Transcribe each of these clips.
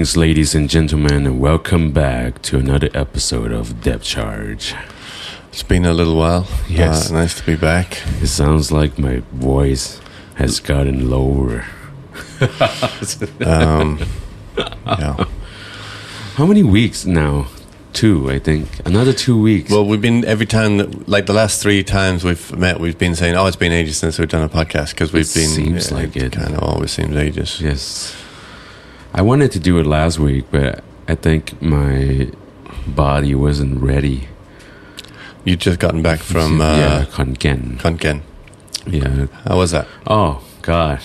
Greetings, ladies and gentlemen, and welcome back to another episode of Depth Charge. It's been a little while. Yes. Uh, nice to be back. It sounds like my voice has gotten lower. Um, yeah. How many weeks now? Two, I think. Another two weeks. Well, we've been every time, that, like the last three times we've met, we've been saying, "Oh, it's been ages since we've done a podcast," because we've It been. seems like it. Kind of always seems ages. yes. I wanted to do it last week, but I think my body wasn't ready. You'd just gotten back from uh, yeah, Kongen. Kongen. Yeah. How was that? Oh God.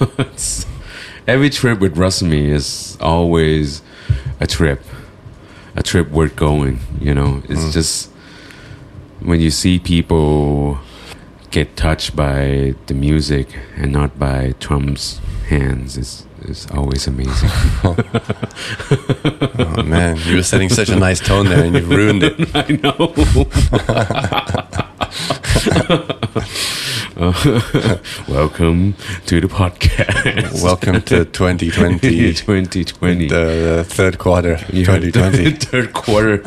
Every trip with Rusamy is always a trip. A trip worth going, you know. It's just when you see people get touched by the music and not by Trump's hands, it's it's always amazing. Oh man, you were setting such a nice tone there, and you ruined it. I know. welcome to the podcast. Welcome to 2020, 2020. the, the third quarter, Yeah, 2020. third quarter.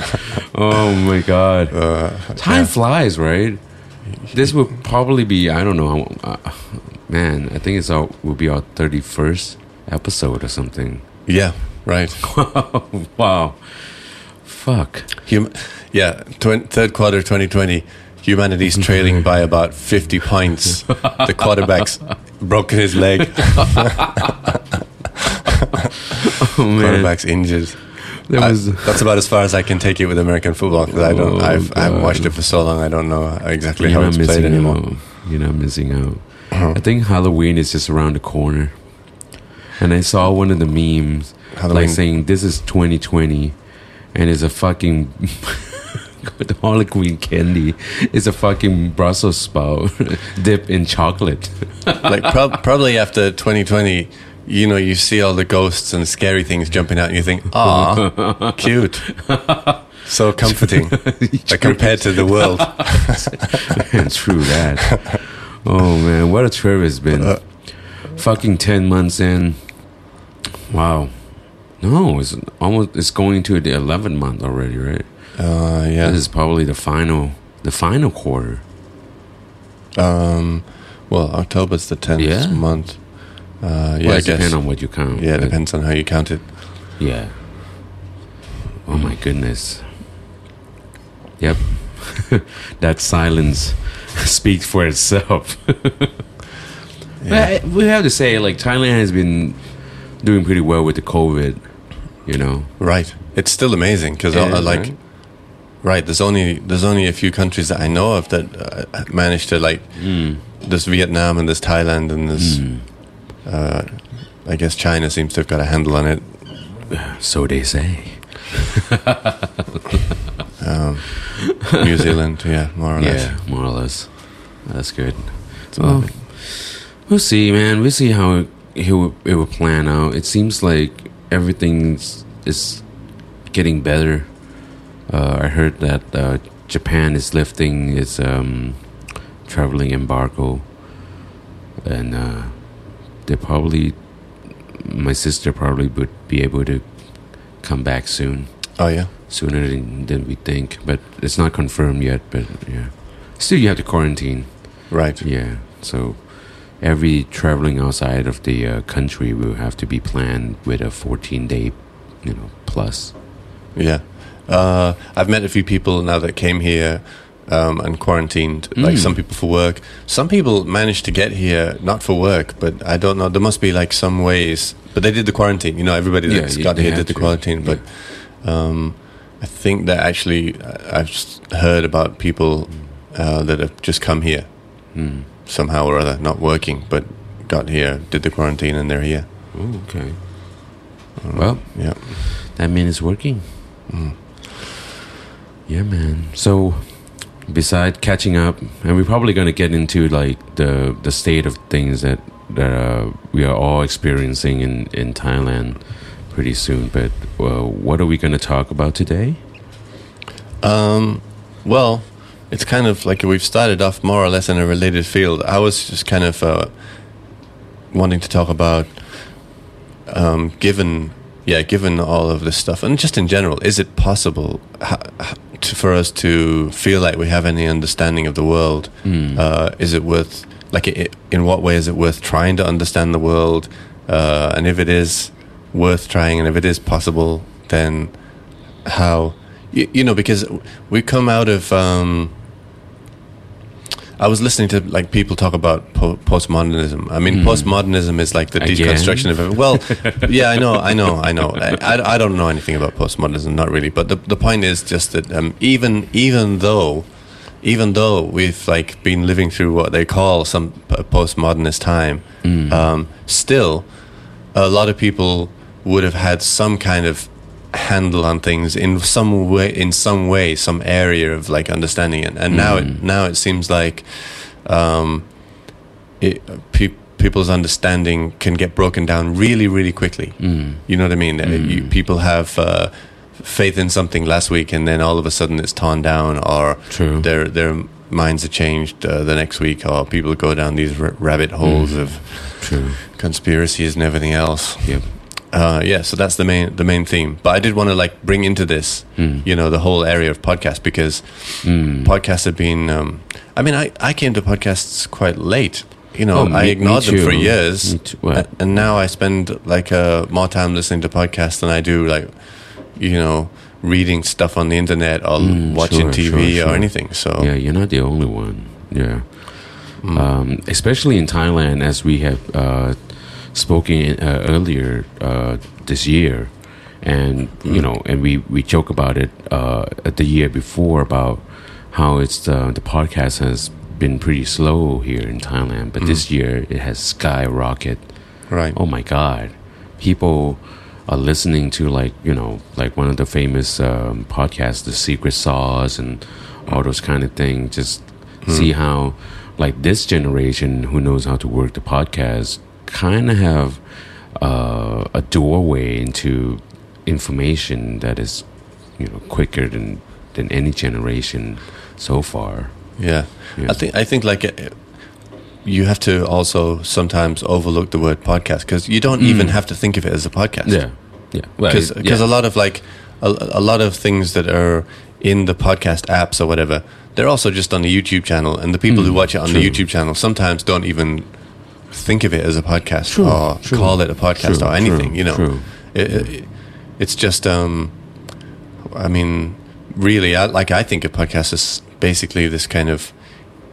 Oh my god. Uh, Time yeah. flies, right? This will probably be I don't know. Uh, man, I think it's our will be our 31st episode or something. yeah, right. wow. Fuck. Hum- yeah, tw- third quarter 2020. Humanity's trailing by about 50 points. The quarterback's broken his leg. Oh man. Quarterback's injured. There I- that's about as far as I can take it with American football because I don't. Oh, I've, I haven't watched it for so long. I don't know exactly you're how it's played anymore. out. You're not missing out. Uh-huh. I think Halloween is just around the corner. And I saw one of the memes Halloween. like saying this is 2020 and it's a fucking the Halloween candy is a fucking Brussels sprout dipped in chocolate. like prob- probably after 2020, you know, you see all the ghosts and scary things jumping out, and you think, "Ah, cute." So comforting, like compared to the world. And true that. Oh man, what a trip it's been. Uh, Fucking 10 months in. Wow. No, it's almost it's going to the 11th month already, right? Uh, yeah. This is probably the final the final quarter. Um, well, October's the tenth Yeah. month. Uh, yeah, well, it depends on what you count. yeah, it depends on how you count it. Yeah. Oh my goodness. Yep. that silence speaks for itself. Yeah. But we have to say, like, Thailand has been doing pretty well with the COVID, you know. Right. It's still amazing because is, like, right? right. There's only there's only a few countries that I know of that uh, managed to like. Mm. There's Vietnam and there's Thailand and there's. Mm. Uh, I guess China seems to have got a handle on it. So they say. Um, New Zealand, yeah, more or less. Yeah, more or less. That's good. It's Well, lovely. we'll see, man. We'll see how it, it, will, it will plan out. It seems like everything's is getting better. Uh, I heard that uh, Japan is lifting its um, traveling embargo, and uh, they probably, my sister probably would be able to come back soon, oh yeah, sooner than, than we think. But it's not confirmed yet. But yeah, still you have to quarantine. right. Yeah. So every traveling outside of the uh, country will have to be planned with a 14 day, you know, plus. Yeah, uh, I've met a few people now that came here um, and quarantined. Like Mm. some people for work. Some people managed to get here not for work, but I don't know. There must be like some ways. But they did the quarantine. You know, everybody Yeah, that's you- got here did the to. quarantine. But um, I think that actually uh, I've heard about people uh, that have just come here Mm. Somehow or other, not working, but got here, did the quarantine, and they're here. Oh, okay. Well, Yeah. that means it's working. Mm. Yeah, man. So, beside catching up, and we're probably going to get into like the the state of things that that uh, we are all experiencing in in Thailand pretty soon. But uh, what are we going to talk about today? Um, well, it's kind of like we've started off more or less in a related field. I was just kind of uh, wanting to talk about, um, given, yeah, given all of this stuff, and just in general, is it possible to, for us to feel like we have any understanding of the world? Uh, is it worth, like, i in what way is it worth trying to understand the world? Uh, and if it is worth trying, and if it is possible, then how? You, you know, because we come out of. Um, I was listening to like people talk about po- postmodernism. I mean, postmodernism is like the Again? deconstruction of. Well, yeah, I know, I know, I know. I, I, I don't know anything about postmodernism, not really. But the the point is just that um, even even though even though we've like been living through what they call some p- postmodernist time, um, still a lot of people would have had some kind of handle on things in some way in some way some area of like understanding it. And now it now it seems like um it, pe- people's understanding can get broken down really really quickly. You know what i mean? Uh, you, people have uh, faith in something last week and then all of a sudden it's torn down or True. their their minds are changed uh, the next week or people go down these r- rabbit holes of True. conspiracies and everything else. Yep. Uh, yeah, so that's the main the main theme. But I did want to like bring into this, Hmm. you know, the whole area of podcast because podcasts have been. Um, I mean, I I came to podcasts quite late. You know, Oh, me- I ignored them for years. Well- and now I spend like uh, more time listening to podcasts than I do like, you know, reading stuff on the internet or watching Mm, sure, TV sure, or anything. So Yeah, you're not the only one. Yeah. Um, especially in Thailand, as we have uh, spoken uh, earlier uh, this year, and you know, and we we joke about it uh, the year before about how it's uh, the podcast has been pretty slow here in Thailand, but this year it has skyrocketed. right, Oh my God, people are listening to like you know like one of the famous um, podcasts, The Secret Sauce, and all those kind of things. Just see how like this generation who knows how to work the podcast kind of have uh, a doorway into information that is you know quicker than than any generation so far. Yeah. Yeah. I think I think like uh, you have to also sometimes overlook the word podcast because you don't even have to think of it as a podcast. Mm. Yeah, yeah, because it- because yeah. a lot of like a, a lot of things that are in the podcast apps or whatever they're also just on the YouTube channel and the people who watch it on the Mm. YouTube channel sometimes don't even think of it as a podcast True, or true, call it a podcast true, or anything you know. It, it, it's just um I mean really I, like I think a podcast is basically this kind of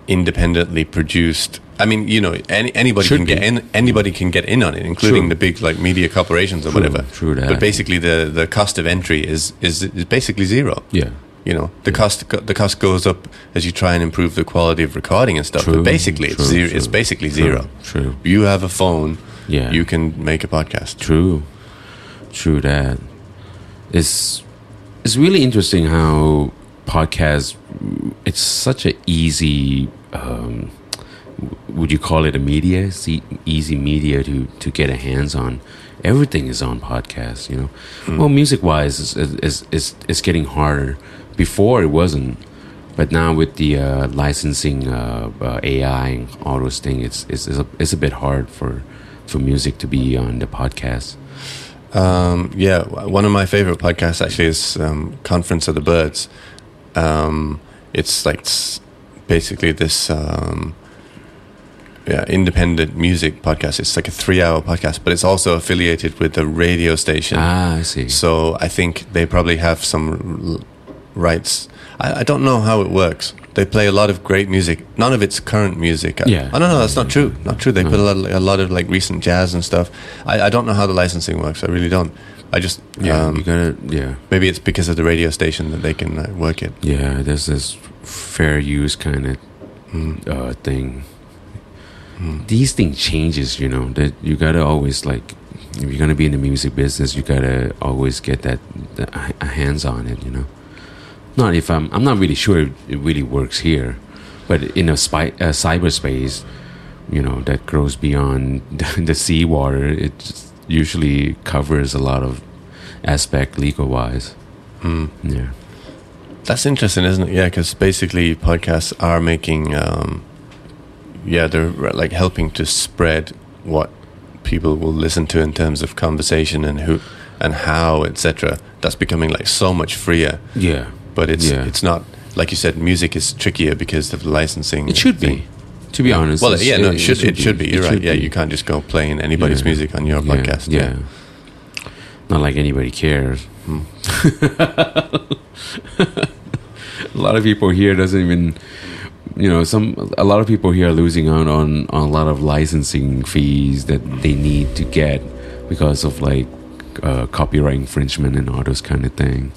independently produced I mean, you know, any, anybody Should can get in. Anybody can get in on it, including True. the big like media corporations or True, whatever. true that. But basically, the the cost of entry is is is basically zero. yeah. You know, the cost the cost goes up as you try and improve the quality of recording and stuff. True, but basically, it's zero. true, It's basically zero. true. You have a phone. Yeah. You can make a podcast. True, true. That it's it's really interesting how podcasts. It's such an easy. Um, would you call it a media? It's easy media to to get a hands on. Everything is on podcasts, you know. Well, music wise, is is is is getting harder. Before it wasn't, but now with the uh, licensing uh, uh, AI and all those things, it's it's it's a, it's a bit hard for for music to be on the podcast. Um, yeah, one of my favorite podcasts actually is um, Conference of the Birds. Um, it's like s- basically this um, yeah independent music podcast. It's like a three-hour podcast, but it's also affiliated with a radio station. Ah, I see. So I think they probably have some rights. I, I don't know how it works. They play a lot of great music. None of it's current music. I- Yeah. Oh no, no, that's not true. Not true. They put a lot, of, a lot of like recent jazz and stuff. I, I don't know how the licensing works. I really don't. I just yeah, um, you gotta yeah maybe it's because of the radio station that they can uh, work it. yeah. There's this fair use kind of uh, thing. These things changes, you know. That you gotta always like, if you're gonna be in the music business, you gotta always get that, that a hands on it, you know. Not if I'm, I'm not really sure it really works here, but in a spy, uh, cyberspace, you know, that grows beyond the, the seawater, it usually covers a lot of aspect legal wise. Mm. Yeah. That's interesting, isn't it? Yeah, because basically podcasts are making, um, yeah, they're like helping to spread what people will listen to in terms of conversation and who and how, etc. That's becoming like so much freer. Yeah, But it's Yeah. it's not like you said. Music is trickier because of the licensing. it should thing. be. To be honest, Well, yeah, no, it should it should be. You're It right. should Yeah, be. you can't just go playing anybody's Yeah. music on your podcast. Yeah, not like anybody cares. Hmm. a lot of people here doesn't even you know some a lot of people here are losing out on on a lot of licensing fees that they need to get because of like uh, copyright infringement and all those kind of thing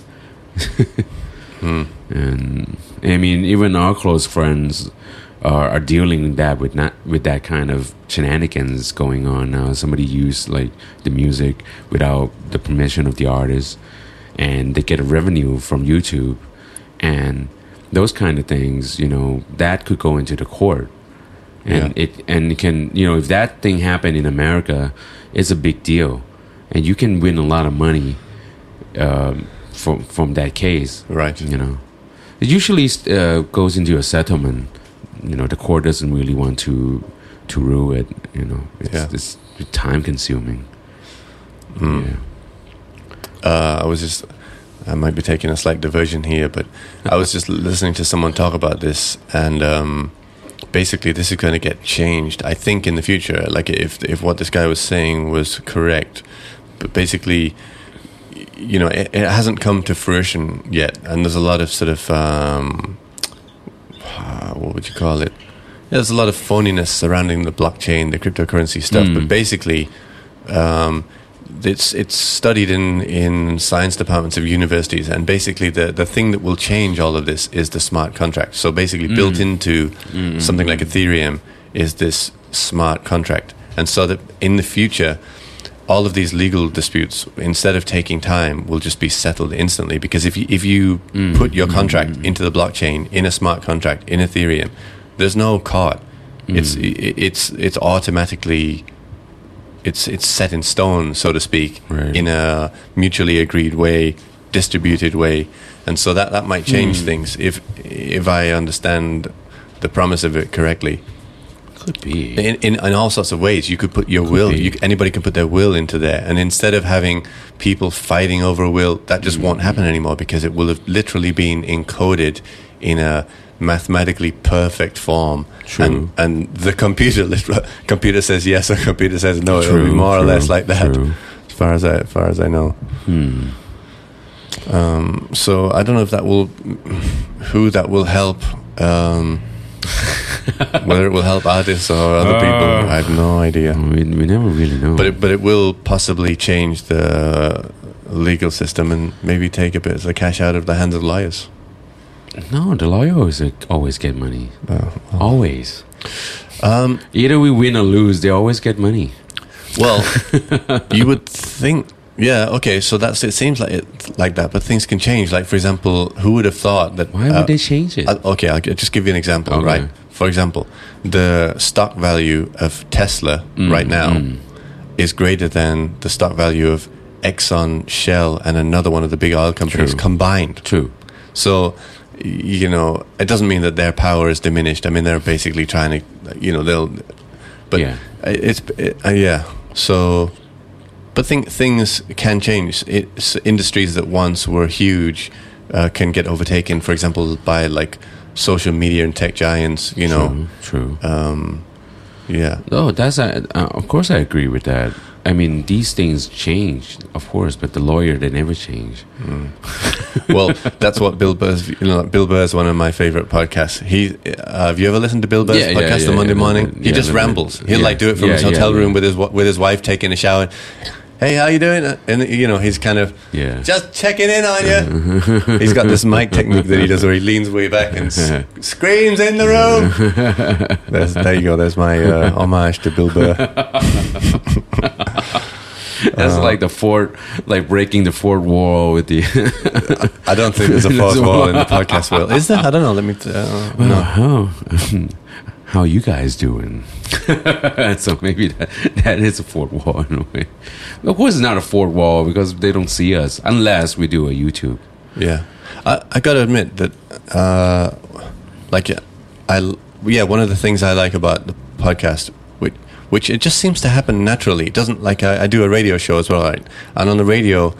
And i mean even our close friends are, are dealing with that with not with that kind of shenanigans going on now. Somebody used like the music without the permission of the artist and they get a revenue from youtube and those kind of things you know that could go into the court. And Yeah. it and it can you know if that thing happened in america it's a big deal. And you can win a lot of money um, from from that case Right. you know it usually uh, goes into a settlement you know the court doesn't really want to to rule it you know it's, Yeah. it's time consuming Hmm. yeah uh, I was just, I might be taking a slight diversion here, but I was just listening to someone talk about this, and um, basically, this is going to get changed. I think in the future, like if if what this guy was saying was correct, but basically, you know, it, it hasn't come to fruition yet, and there's a lot of sort of, um, uh, what would you call it? Yeah, there's a lot of phoniness surrounding the blockchain, the cryptocurrency stuff, Mm. but basically. Um, it's it's studied in, in science departments of universities, and basically the, the thing that will change all of this is the smart contract. So basically, built into something like Ethereum is this smart contract, and so that in the future, all of these legal disputes, instead of taking time, will just be settled instantly. Because if you if you mm. put your contract mm. into the blockchain in a smart contract in Ethereum, there's no court. Mm. It's it's it's automatically it's it's set in stone, so to speak, Right. in a mutually agreed way, distributed way, and so that that might change hmm. things if if I understand the promise of it correctly. Could be In, in in all sorts of ways, you could put your will. You, anybody can put their will into there, and instead of having people fighting over a will, that just won't happen anymore because it will have literally been encoded in a mathematically perfect form. True. And, and the computer computer says yes, or computer says no. It'll be more or less like that, true. as far as I as far as I know. Hmm. Um, so I don't know if that will, who that will help. Um, whether it will help artists or other people, Uh. I have no idea. we, we never really know But it, but it will possibly change the legal system and maybe take a bit of the cash out of the hands of lawyers. no the lawyers always get money Uh, always um, either we win or lose they always get money well, you would think, yeah, okay. So that's it. Seems like it like that, but things can change. Like for example, who would have thought that? why uh, would they change it Uh, okay, I'll just give you an example, Okay. right? For example, the stock value of Tesla Mm, right now mm. is greater than the stock value of Exxon, Shell, and another one of the big oil companies True. combined. true So, you know, it doesn't mean that their power is diminished. I mean, they're basically trying to, you know, they'll, but Yeah. it's, it, uh, yeah. So, but think, things can change. It's industries that once were huge uh, can get overtaken, for example, by like social media and tech giants, you know. true, true. Um, yeah. Oh, that's a, uh, of course I agree with that. I mean, these things change, of course, but the lawyer they never change. Well, that's what Bill Burr's. You know, Bill Burr's one of my favorite podcasts. He, uh, have you ever listened to Bill Burr's Yeah, yeah, podcast yeah, the Monday yeah, morning? yeah, he just rambles. He'll yeah. like do it from Yeah, his hotel yeah, room yeah. with his with his wife taking a shower. Hey, how you doing? And you know, he's kind of Yeah. just checking in on you. he's got this mic technique that he does where he leans way back and s- screams in the room. There's, there you go. There's my uh, homage to Bill Burr. That's like the fort, like breaking the fourth wall with the. I don't think there's a fourth wall in the podcast world. Is there? I don't know. Let me. T- uh, no. Well, how, how you guys doing? so maybe that, that is a fourth wall in a way. Of course, it's not a fourth wall because they don't see us unless we do a YouTube. Yeah. I, I got to admit that, uh, like, I yeah, one of the things I like about the podcast, which which it just seems to happen naturally. It doesn't like I, I do a radio show as well, right? And on the radio,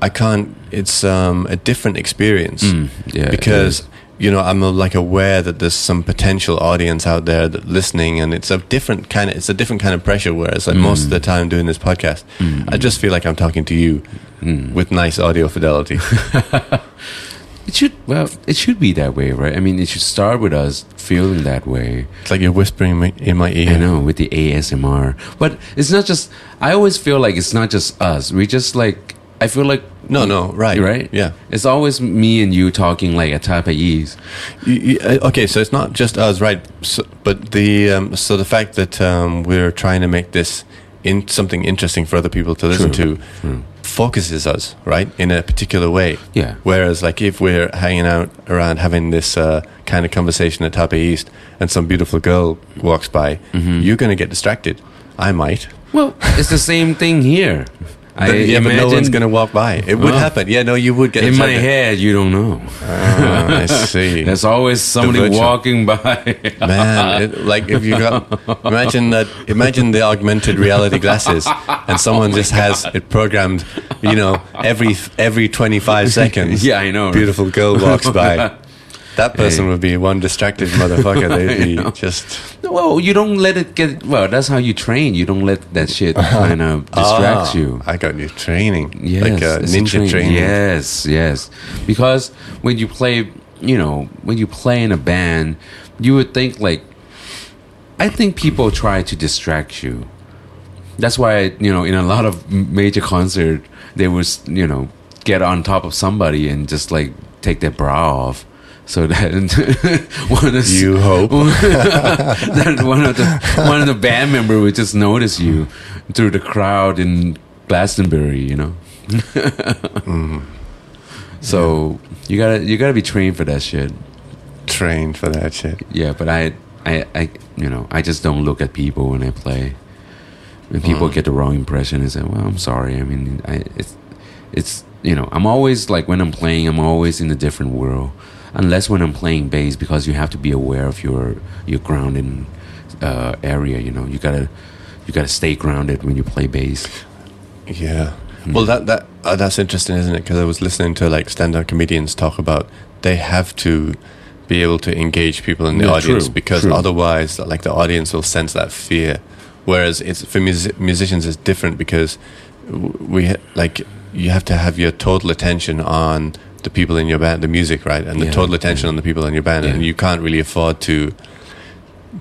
I can't. It's um, a different experience Mm, yeah, because. You know I'm like aware that there's some potential audience out there that listening, and it's a different kind of it's a different kind of pressure. Whereas like most Mm. of the time doing this podcast, I just feel like I'm talking to you Mm. with nice audio fidelity. It should well, it should be that way, right? I mean, it should start with us feeling that way. it's like you're whispering in my, in my ear. I know with the ASMR, but it's not just. I always feel like it's not just us. We just like. I feel like No, no, right, right, yeah. It's always me and you talking like a type of ease. You, you, uh, okay, so it's not just us, right? So, but the um, so the fact that um, we're trying to make this in something interesting for other people to listen True, to true. focuses us right in a particular way. Yeah. Whereas, like, if we're hanging out around having this uh, kind of conversation at Taipei East, and some beautiful girl walks by, Mm-hmm. you're going to get distracted. I might. Well, it's the same thing here. I yeah, but no one's going to walk by. It would Well, happen. Yeah, no, you would get in my head, you don't know. Ah, I see. There's always somebody virtual- walking by. Man, it, like if you got imagine that imagine the augmented reality glasses and someone just has it programmed, you know, every every 25 seconds. Yeah, I know. Beautiful girl walks by. That person would be one distracted motherfucker. They'd be just well, you don't let it get. Well, that's how you train. You don't let that shit kind of distract Ah, you. I got new training. Yes, like a ninja train- training. Yes, yes. Because when you play, you know, when you play in a band, you would think like, I think people try to distract you. That's why you know, in a lot of major concert, they was you know get on top of somebody and just like take their bra off. So that one of the, You hope. that one of the one of the band member would just notice you through the crowd in Glastonbury, you know. Mm-hmm. So you gotta you gotta be trained for that shit. Trained for that shit. Yeah, but I I I you know I just don't look at people when I play. When people mm. get the wrong impression, and say, "Well, I'm sorry." I mean, I it's it's you know I'm always like when I'm playing, I'm always in a different world. Unless when I'm playing bass, because you have to be aware of your your grounding uh, area. You know, you gotta you gotta stay grounded when you play bass. Yeah. Well, that that uh, that's interesting, isn't it? Because I was listening to like stand-up comedians talk about they have to be able to engage people in the Yeah, audience true, because true. otherwise, like the audience will sense that fear. Whereas it's for music, musicians, it's different because we ha- like you have to have your total attention on the people in your band, the music, right, and the Yeah, total attention yeah. on the people in your band, and you can't really afford to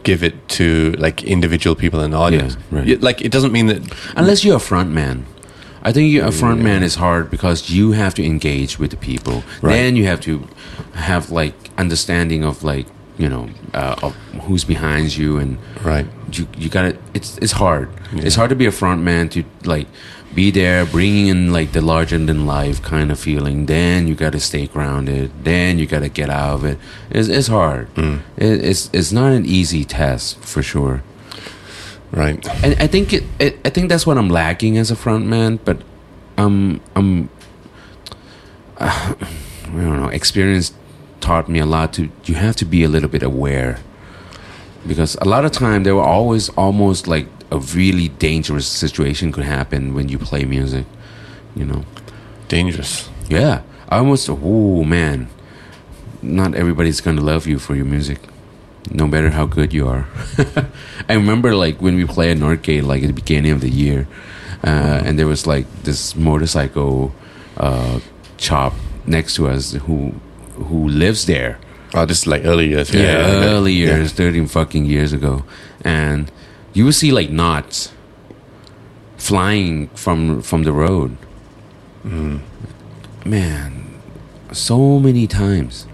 give it to like individual people in the audience. right. Like it doesn't mean that Unless you're a front man. I think you, a front man is hard because you have to engage with the people. Right. Then you have to have like understanding of like you know uh, of who's behind you and right. you you gotta it's it's hard. It's hard to be a front man to like be there, bringing in like the larger than life kind of feeling. Then you gotta stay grounded. Then you gotta get out of it. It's it's hard. It, it's it's not an easy task for sure. Right. And I think it, it, I think that's what I'm lacking as a front man. But um, I'm, uh, I don't know. Experience taught me a lot. To you have to be a little bit aware, because a lot of time there were always almost like a really dangerous situation could happen when you play music. You know. Dangerous. Yeah, I almost. Oh man, not everybody's gonna love you for your music, no matter how good you are. I remember like when we played at Northgate, like at the beginning of the year, uh, and there was like this motorcycle uh, shop next to us who who lives there. Oh, this is like early years. Yeah, early Yeah. years, thirteen fucking years ago, and you would see like knots flying from from the road. Mm. Man, so many times.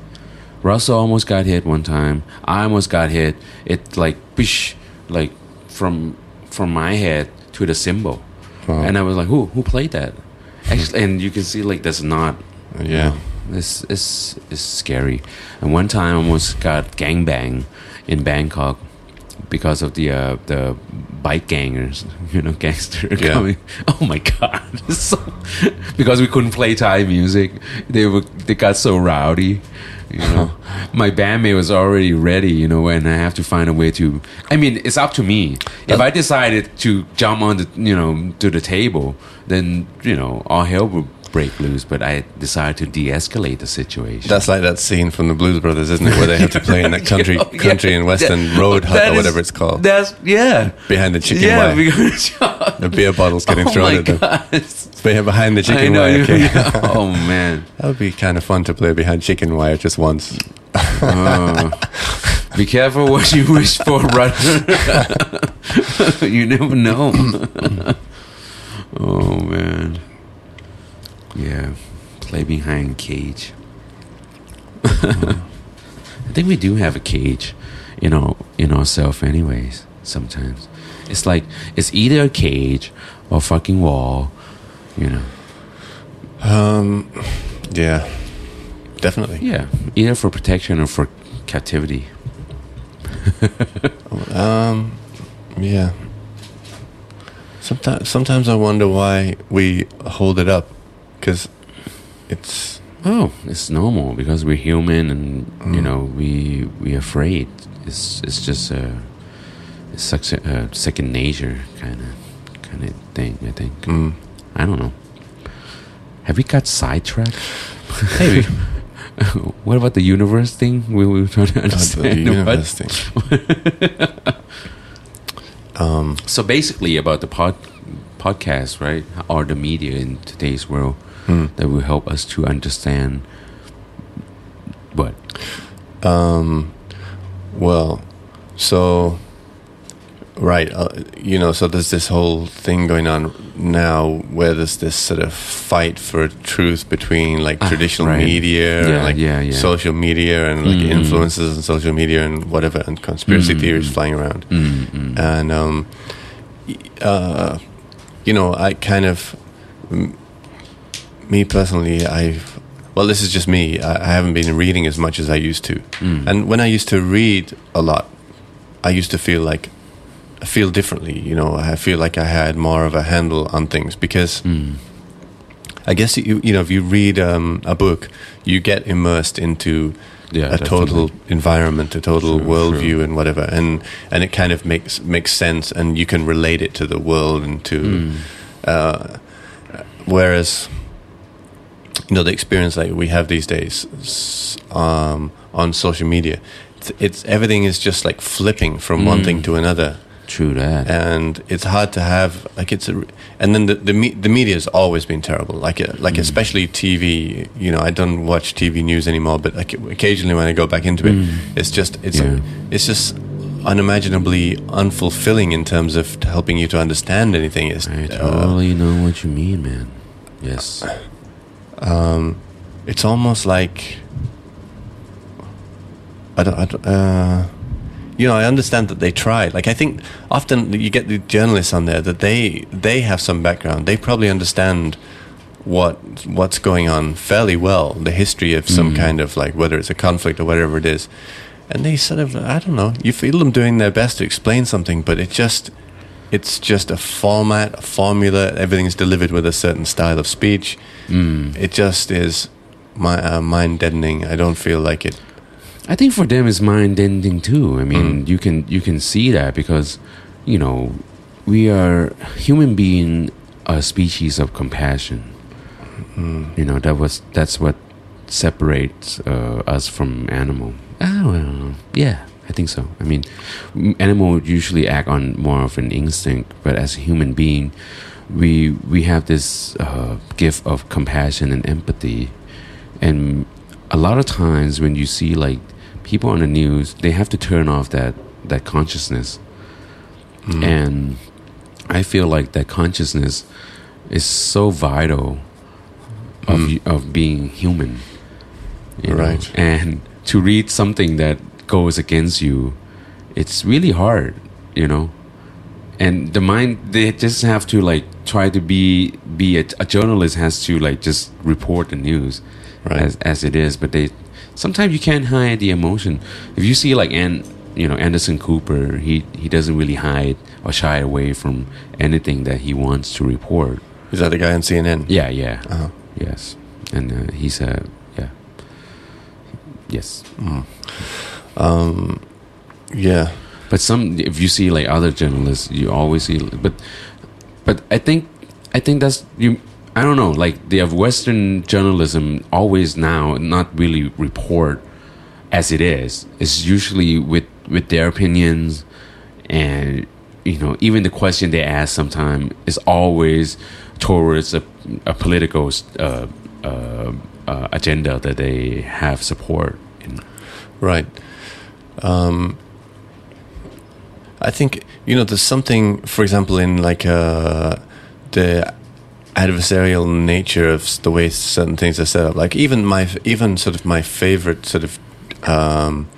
Russell almost got hit one time. I almost got hit. It like bish, like from from my head to the cymbal, Wow. and I was like, "Who who played that?" Actually, and you can see like there's knot Yeah. it's, it's, it's scary. And one time I almost got gang bang in Bangkok because of the uh, the bike gangers, you know, gangster Yeah. coming. Oh my god! So, because we couldn't play Thai music, they were they got so rowdy. You know, my bandmate was already ready. You know, and I have to find a way to. I mean, it's up to me. If I decided to jump on the, you know, to the table, then you know, all hell would break loose. But I decided to de-escalate the situation. That's like that scene from the Blues Brothers, isn't it? Where they have to play in that country, Yeah, yeah. country and western That- road hut or is- whatever it's called. That's yeah. Behind the chicken yeah, wire. because The beer bottles getting oh thrown at them. Behind the chicken know, wire. Okay. Oh man. That would be kind of fun to play behind chicken wire just once. Uh, be careful what you wish for, brother. you never know. oh man. Yeah. Play behind cage. I think we do have a cage in our in ourself anyways, sometimes. It's like it's either a cage or fucking wall, you know. Um, yeah, definitely. Yeah. Either for protection or for captivity. Um, yeah. Sometimes, sometimes I wonder why we hold it up, because it's Oh, it's normal because we're human, and you Mm. know we we afraid. It's it's just a it's such a, a second nature kind of kind of thing. I think. mm, I don't know. Have we got sidetracked? maybe what about the universe thing? We we were trying to God, the understand. what? thing. um, So basically, about the pod podcast, right, or the media in today's world mm, that will help us to understand what. um, well, so right, uh, you know, so there's this whole thing going on now where there's this sort of fight for truth between like Ah, traditional right. media Yeah, and like yeah, yeah. social media and like Mm. influences on social media and whatever and conspiracy Mm. theories flying around. Mm, mm. and um, uh, you know, I kind of, me personally, I've, well, this is just me. I, I haven't been reading as much as I used to, Mm. and when I used to read a lot, I used to feel like, I feel differently. You know, I feel like I had more of a handle on things because Mm. I guess you, you know, if you read um, a book, you get immersed into Yeah, a total environment, a total Sure, worldview, sure. and whatever, and and it kind of makes makes sense, and you can relate it to the world and to. Mm. Uh, whereas, you know, the experience like we have these days um, on social media, it's, it's everything is just like flipping from one Mm. thing to another, True that. and it's hard to have like it's a, and then the the, me, the media has always been terrible. Like uh, like Mm. especially TV. You know, I don't watch TV news anymore, but like occasionally when I go back into it, Mm. it's just it's Yeah. it's just unimaginably unfulfilling in terms of helping you to understand anything. It's, I uh, totally know what you mean, man. Yes. Um, it's almost like I don't, I don't uh, you know, I understand that they try. Like, I think often you get the journalists on there that they they have some background. They probably understand what what's going on fairly well, the history of some Mm. kind of like whether it's a conflict or whatever it is. And they sort of, I don't know, you feel them doing their best to explain something, but it just, it's just a format, a formula. Everything's delivered with a certain style of speech. Mm. It just is my, uh, mind deadening. I don't feel like it. I think for them it's mind ending too. I mean, Mm. you can you can see that because you know we are human being a species of compassion. Mm. You know that was that's what separates uh, us from animal. Ah, well, yeah, I think so. I mean, m- animal usually act on more of an instinct, but as a human being, we we have this uh, gift of compassion and empathy, and a lot of times when you see like people on the news, they have to turn off that that consciousness, Mm. and I feel like that consciousness is so vital of Mm. of being human, you know? Right. And to read something that goes against you, it's really hard, you know. And the mind, they just have to like try to be be a, a journalist has to like just report the news Right. as as it is, but they sometimes you can't hide the emotion. If you see like and you know Anderson Cooper. He he doesn't really hide or shy away from anything that he wants to report. Is that the guy on CNN? Yeah, yeah, Uh-huh. yes, and uh, he's a yeah, yes. Um, yeah. But some, if you see like other journalists, you always see. But, but I think, I think that's you. I don't know. Like they have Western journalism always now not really report as it is. It's usually with with their opinions, and you know even the question they ask sometimes is always towards a, a political uh, uh, uh, agenda that they have support in. Right. Um, I think you know there's something, for example, in like uh, the adversarial nature of the way certain things are set up. Like even my even sort of my favorite sort of um,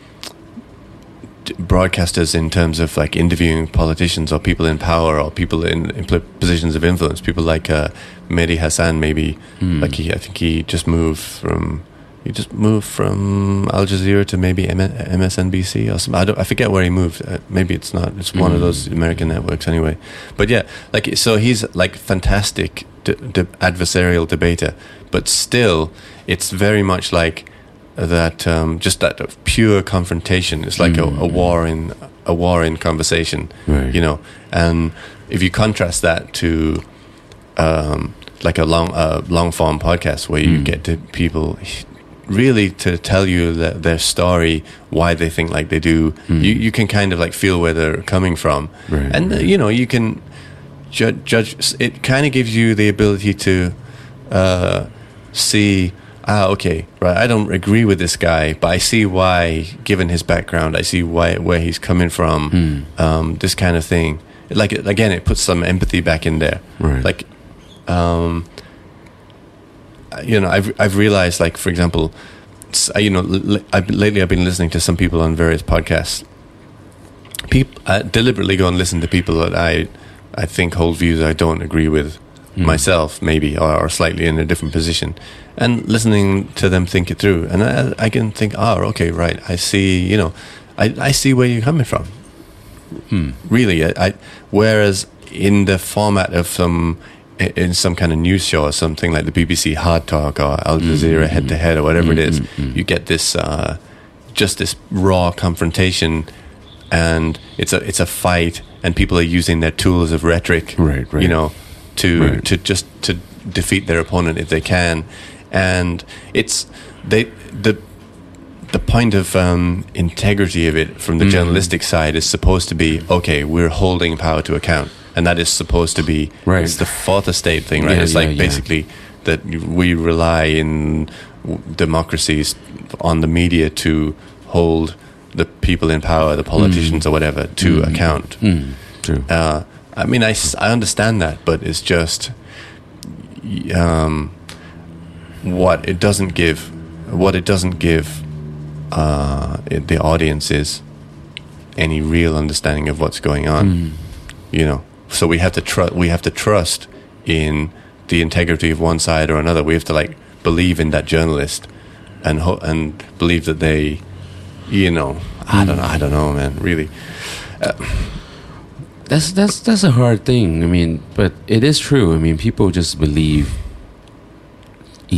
broadcasters in terms of like interviewing politicians or people in power or people in, in positions of influence. People like uh, Mehdi Hasan, maybe like he, I think he just moved from. He just moved from Al Jazeera to maybe M- MSNBC or something. I, don't, I forget where he moved. Uh, maybe it's not. It's one of those American networks anyway. But yeah, like so he's like fantastic d- d- adversarial debater, but still, it's very much like that. Um, just that pure confrontation. It's like a, a war in a war in conversation. Right. You know, and if you contrast that to um, like a long uh, long form podcast where you get to people really to tell you that their story, why they think like they do. You you can kind of like feel where they're coming from, Right, and right. you know you can judge. judge it kind of gives you the ability to uh, see. Ah, okay, right. I don't agree with this guy, but I see why. Given his background, I see why where he's coming from. Um, this kind of thing. Like again, it puts some empathy back in there. Right. Like um, you know, I've I've realized, like for example, uh, you know, I've, lately I've been listening to some people on various podcasts. People I uh, deliberately go and listen to people that I I think hold views I don't agree with hmm. myself, maybe, or, or slightly in a different position, and listening to them think it through, and I, I can think, oh, okay, right, I see, you know, I I see where you're coming from. Hmm. Really I, I whereas in the format of some in some kind of news show or something like the BBC Hard Talk or Al mm, Jazeera mm, Head to mm. Head or whatever it is, you get this uh, just this raw confrontation, and it's a it's a fight, and people are using their tools of rhetoric, Right, right. you know, to Right. to just to defeat their opponent if they can, and it's they the the point of um, integrity of it from the journalistic side is supposed to be okay. We're holding power to account, and that is supposed to be Right. It's the fourth estate thing, right? Yeah, it's yeah, like yeah. basically that we rely in democracies on the media to hold the people in power, the politicians or whatever, to account. Mm, true. Uh, I mean, I, I understand that, but it's just um, what it doesn't give. What it doesn't give uh, it, the audience is any real understanding of what's going on. You know, so we have to trust. We have to trust in the integrity of one side or another. We have to like believe in that journalist and ho- and believe that they, you know, I don't know. I don't know, man. Really. Uh, that's that's that's a hard thing. I mean, but it is true. I mean, people just believe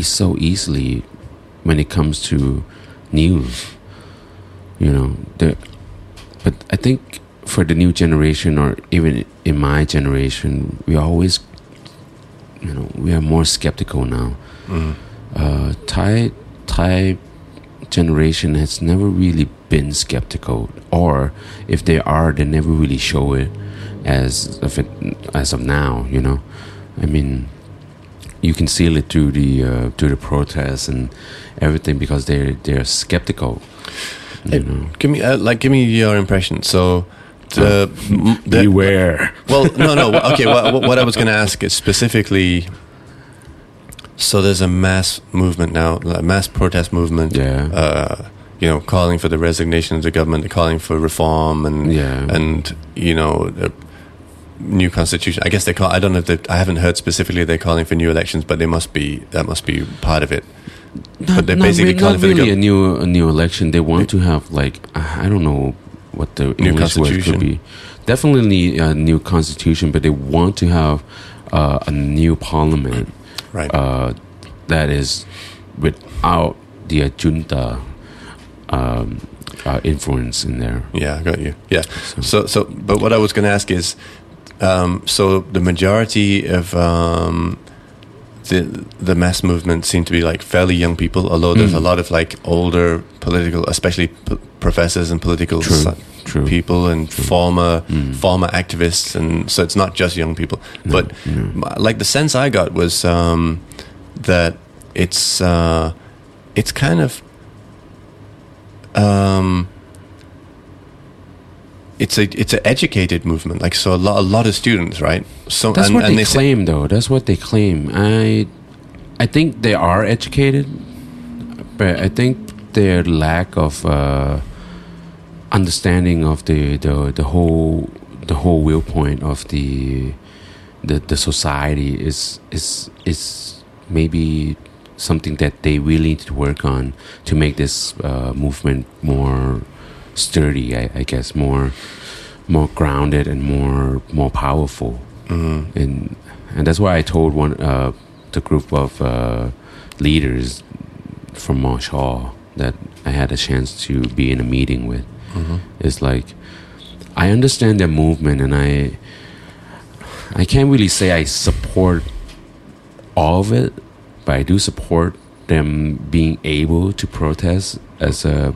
so easily when it comes to news. You know, the, but I think for the new generation, or even in my generation, we always, you know, we are more skeptical now. Uh, Thai Thai generation has never really been skeptical, or if they are, they never really show it as of it as of now. You know, I mean, you can see it through the uh, through the protests and everything because they're they're skeptical. You Hey, know, Give me uh, like give me your impression. So the, m- the beware. well, no, no. Okay, what, what I was going to ask is specifically. So there's a mass movement now, a mass protest movement. Yeah. Uh, you know, calling for the resignation of the government, calling for reform, and Yeah. and you know, a new constitution. I guess they call. I don't know if they, I haven't heard specifically they're calling for new elections, but they must be. That must be part of it. Not, But they're not basically re- calling not for the really gov- a new a new election. They want to have like I I don't know what the New English word constitution. could be. Definitely a new constitution, but they want to have uh, a new parliament Right. uh, that is without the junta um, uh, influence in there. Yeah, I got you. Yeah. So, so, but what I was going to ask is, um, so the majority of um, the the mass movement seem to be like fairly young people, although there's Mm. a lot of like older political, especially p- professors and political True, true. people and former Mm. former activists, and so it's not just young people. No, but no. like the sense I got was um, that it's uh, it's kind of um, it's a it's an educated movement. Like so, a lot a lot of students, right? So That's and, what and they, say- claim, though. That's what they claim. I, I think they are educated, but I think their lack of uh, understanding of the, the the whole the whole viewpoint of the the the society is is is maybe something that they really need to work on to make this uh, movement more sturdy. I, I guess more more grounded and more more powerful Mhm. and and that's why I told one uh, the group of uh, leaders from Marsh Hall that I had a chance to be in a meeting with. Mhm. It's like I understand their movement, and I I can't really say I support all of it, but I do support them being able to protest as a,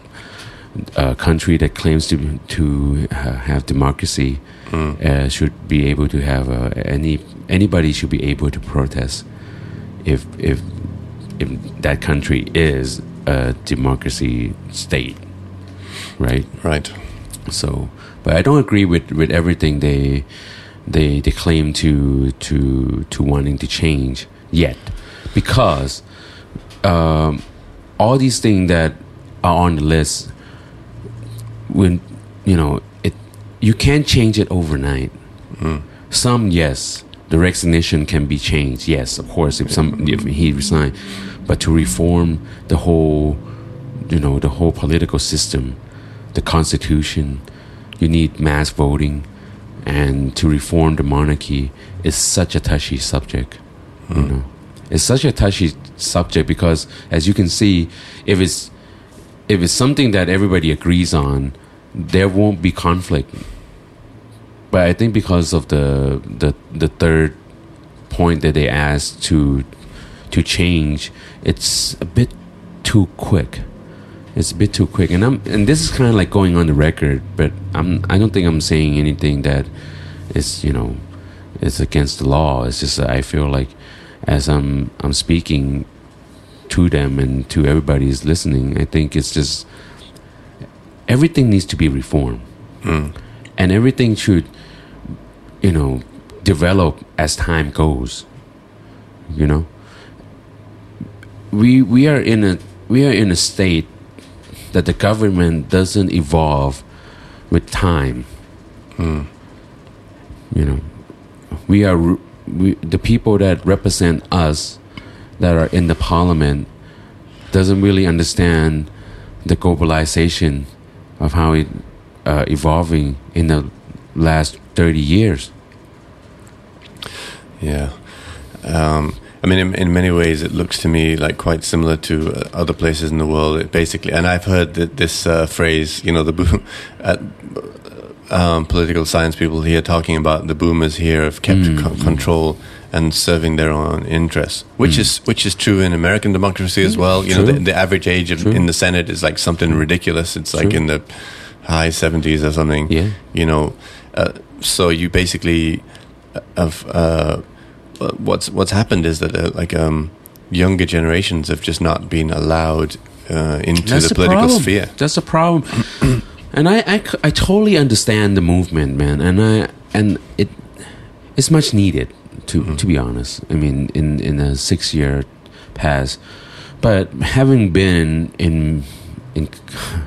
a country that claims to to uh, have democracy Mm. uh, should be able to have uh, any anybody should be able to protest if if if that country is a democracy state, right? Right. So, but I don't agree with with everything they they they claim to to to wanting to change yet, because um, all these things that are on the list, when you know it, you can't change it overnight. Mm. Some yes, the resignation can be changed. Yes, of course, if some if he resigned, but to reform the whole, you know, the whole political system, the constitution, you need mass voting, and to reform the monarchy is such a touchy subject. You know, it's such a touchy subject because, as you can see, if it's if it's something that everybody agrees on, there won't be conflict. But I think because of the the the third point that they asked to to change, it's a bit too quick. It's a bit too quick, and I'm and this is kind of like going on the record, but I'm I don't think I'm saying anything that is you know is against the law. It's just I feel like as I'm I'm speaking to them and to everybody who's listening, I think it's just everything needs to be reformed Mm. and everything should you know develop as time goes you know we we are in a we are in a state that the government doesn't evolve with time Mm. you know we are we, the people that represent us that are in the parliament doesn't really understand the globalization of how it uh, evolving in the last 30 years Yeah. Um, I mean, in, in many ways, it looks to me like quite similar to uh, other places in the world. It basically, and I've heard that this uh, phrase, you know, the boom, uh, um, political science people here talking about the boomers here have kept Mm, co- mm. control and serving their own interests, which Mm. is which is true in American democracy as well. You know, the, the average age of, in the Senate is like something ridiculous. It's like True. in the high seventies or something yeah you know uh, so you basically have uh, uh, what's what's happened is that uh, like um, younger generations have just not been allowed uh, into That's the the political problem. sphere That's the problem. and I, I, I totally understand the movement, man. And I and it it's much needed to mm-hmm. to be honest. I mean, in in a six year pass, but having been in in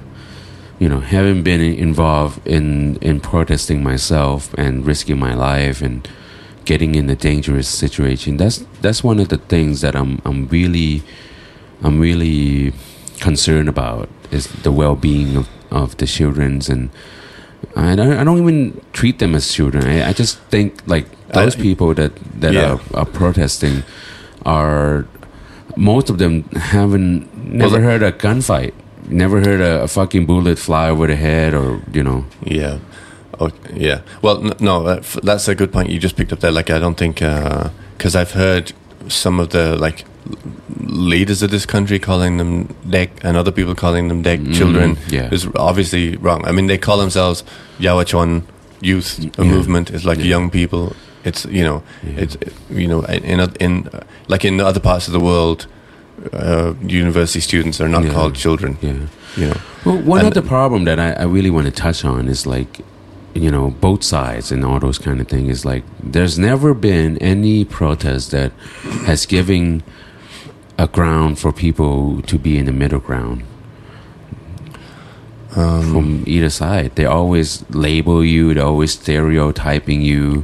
you know having been involved in in protesting myself and risking my life and getting in a dangerous situation that's that's one of the things that i'm i'm really i'm really concerned about is the well-being of, of the children's and I don't, I don't even treat them as children. I, I just think like those I- people that that Yeah. are, are protesting are most of them haven't never heard a gunfight, never heard a, a fucking bullet fly over the head, or you know. Yeah. Oh, yeah. Well, no, uh, that's a good point you just picked up there. Like, I don't think because I've heard some of the like leaders of this country calling them deg and other people calling them children Mm, yeah. is obviously wrong. I mean, they call themselves Yawachuan youth a Yeah. movement. It's like Yeah. young people. It's you know, Yeah. it's you know, in in, like in other parts of the world, uh, university students are not Yeah. called children. Yeah. You know. Well, one And- other problem that I, I really want to touch on is like, you know, both sides and all those kind of things is like, there's never been any protest that has given a ground for people to be in the middle ground Um, from either side. They always label you, they're always stereotyping you,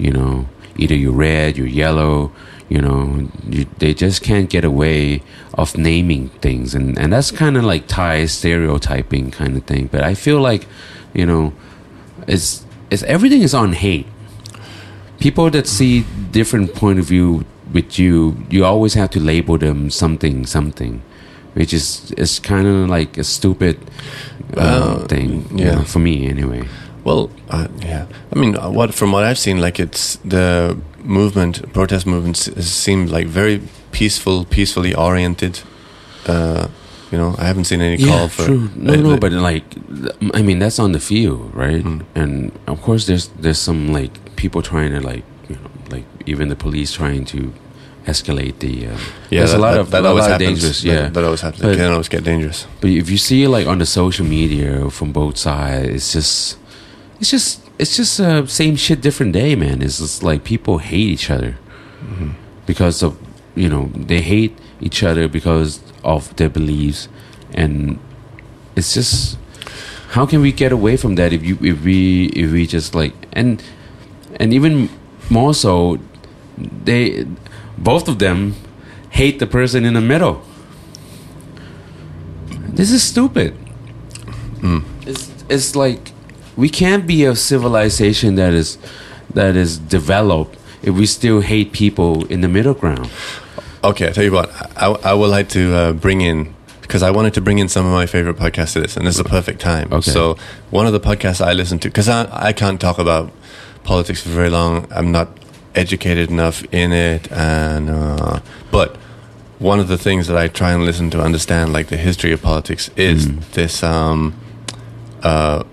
you know, either you're red, you're yellow, you know, you, they just can't get away of naming things. And, and that's kind of like Thai stereotyping kind of thing. But I feel like, you know, it's, it's everything is on hate. People that see different point of view with you, you always have to label them something, something, which is is kind of like a stupid uh, Uh, thing. you yeah. know, for me anyway. Well, uh, yeah. I mean, uh, what from what I've seen, like it's the movement, protest movements, seem like very peaceful, peacefully oriented. Uh, you know, I haven't seen any call for. true. No, no, but like, I mean, that's on the field, right? Mm. And of course, there's there's some like people trying to like, you know, like even the police trying to escalate the. Uh, yeah, there's that, a lot that, of that always happens. dangerous. That- Yeah, that, always happens. But- it can always get dangerous. But if you see like on the social media from both sides, it's just, it's just, it's just uh, same shit, different day, man. It's just like people hate each other Mm-hmm. because of, you know, they hate each other because of their beliefs, and it's just, how can we get away from that if you if we if we just like and and even more so, they both of them hate the person in the middle. This is stupid. It's it's like we can't be a civilization that is that is developed if we still hate people in the middle ground. Okay, I tell you what, I, I would like to uh, bring in because I wanted to bring in some of my favorite podcasts to this, and this is a perfect time. Okay. So one of the podcasts I listen to because I I can't talk about politics for very long. I'm not educated enough in it, and uh, but one of the things that I try and listen to understand, like the history of politics, is this um, uh,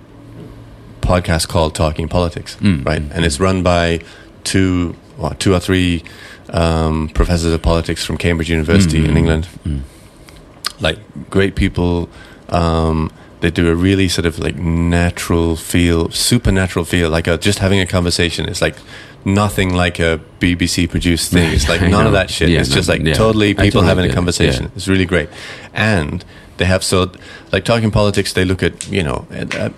podcast called Talking Politics, Mm. right? And it's run by two, what, two or three um, professors of politics from Cambridge University in Mm. England. Mm. Like great people. Um, they do a really sort of like natural feel, supernatural feel, like a, just having a conversation. It's like nothing like a BBC produced thing. It's like none of that shit. Yeah, it's just like yeah. totally people totally having a it, conversation. yeah. It's really great. And they have so like talking politics. They look at you know at, at,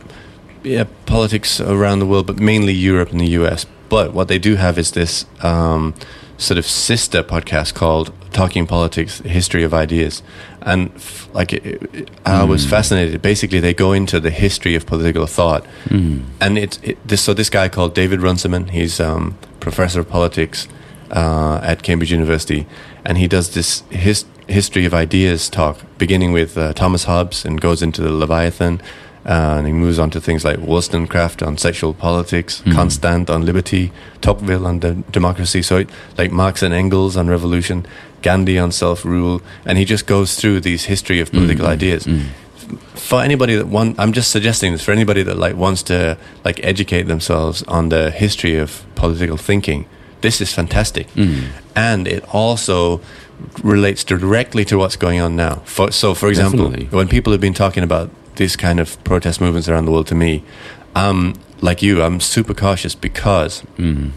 yeah politics around the world, but mainly Europe and the US. But what they do have is this um, sort of sister podcast called Talking Politics: History of Ideas. And f- like it, it- I was Mm. fascinated. Basically, they go into the history of political thought Mm. and it's it, this so this guy called David Runciman. He's um, professor of politics uh, at Cambridge University, and he does this his, history of ideas talk, beginning with uh, Thomas Hobbes and goes into the Leviathan, and he moves on to things like Wollstonecraft on sexual politics, Mhm. Constant on liberty, Tocqueville on de- democracy. So it, like Marx and Engels on revolution, Gandhi on self rule, and he just goes through these history of political Mm. ideas Mm. for anybody that want i'm just suggesting this for anybody that like wants to like educate themselves on the history of political thinking this is fantastic Mm. and it also relates directly to what's going on now for, so for example Definitely. when people have been talking about these kind of protest movements around the world to me um, like you i'm super cautious because Mm.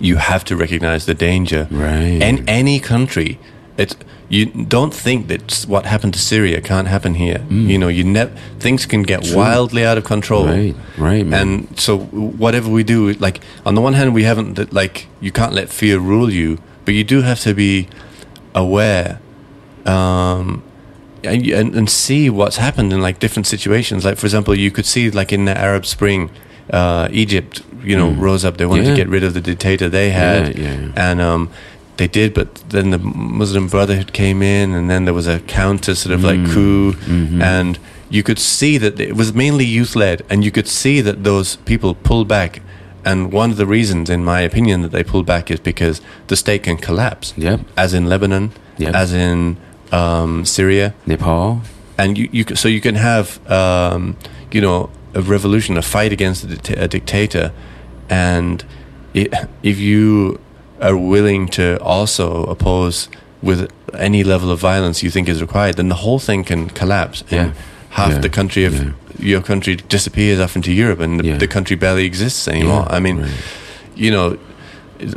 you have to recognize the danger Right. in any country it's you don't think that what happened to Syria can't happen here. Mm. You know, you ne- things can get True. wildly out of control. Right, right, man. And so whatever we do, like on the one hand, we haven't like you can't let fear rule you, but you do have to be aware um, and, and and see what's happened in like different situations. Like for example, you could see like in the Arab Spring, uh, Egypt, you know, rose up. They wanted Mm. Yeah. to get rid of the dictator they had, Yeah, yeah. and um, they did. But then the Muslim Brotherhood came in, and then there was a counter sort of like Mm. coup, Mhm. and you could see that it was mainly youth led, and you could see that those people pulled back. And one of the reasons, in my opinion, that they pulled back is because the state can collapse, Yep. as in Lebanon, Yep. as in um, Syria, Nepal. and you, you so you can have um, you know a revolution, a fight against a, dicta- a dictator, and i if you are willing to also oppose with any level of violence you think is required, then the whole thing can collapse, and Yeah. half Yeah. the country of Yeah. your country disappears off into Europe, and the, the country barely exists anymore. I mean, right. you know.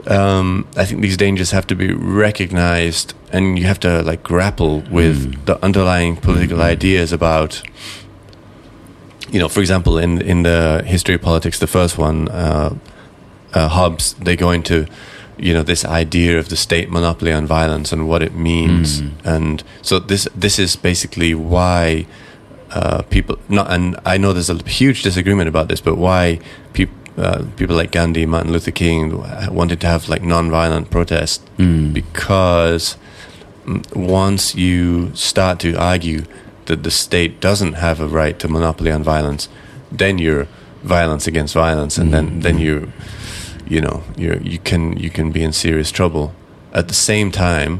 Um, I think these dangers have to be recognized, and you have to like grapple with Mm. the underlying political ideas about you know, for example, in in the history of politics, the first one, uh, uh, Hobbes, they go into, you know, this idea of the state monopoly on violence and what it means, Mm. and so this this is basically why uh, people not, and I know there's a huge disagreement about this, but why people. Uh, people like Gandhi, Martin Luther King wanted to have like non-violent protest Mm. because mm, once you start to argue that the state doesn't have a right to monopoly on violence, then you're violence against violence, and then then you, you know, you you can you can be in serious trouble. At the same time,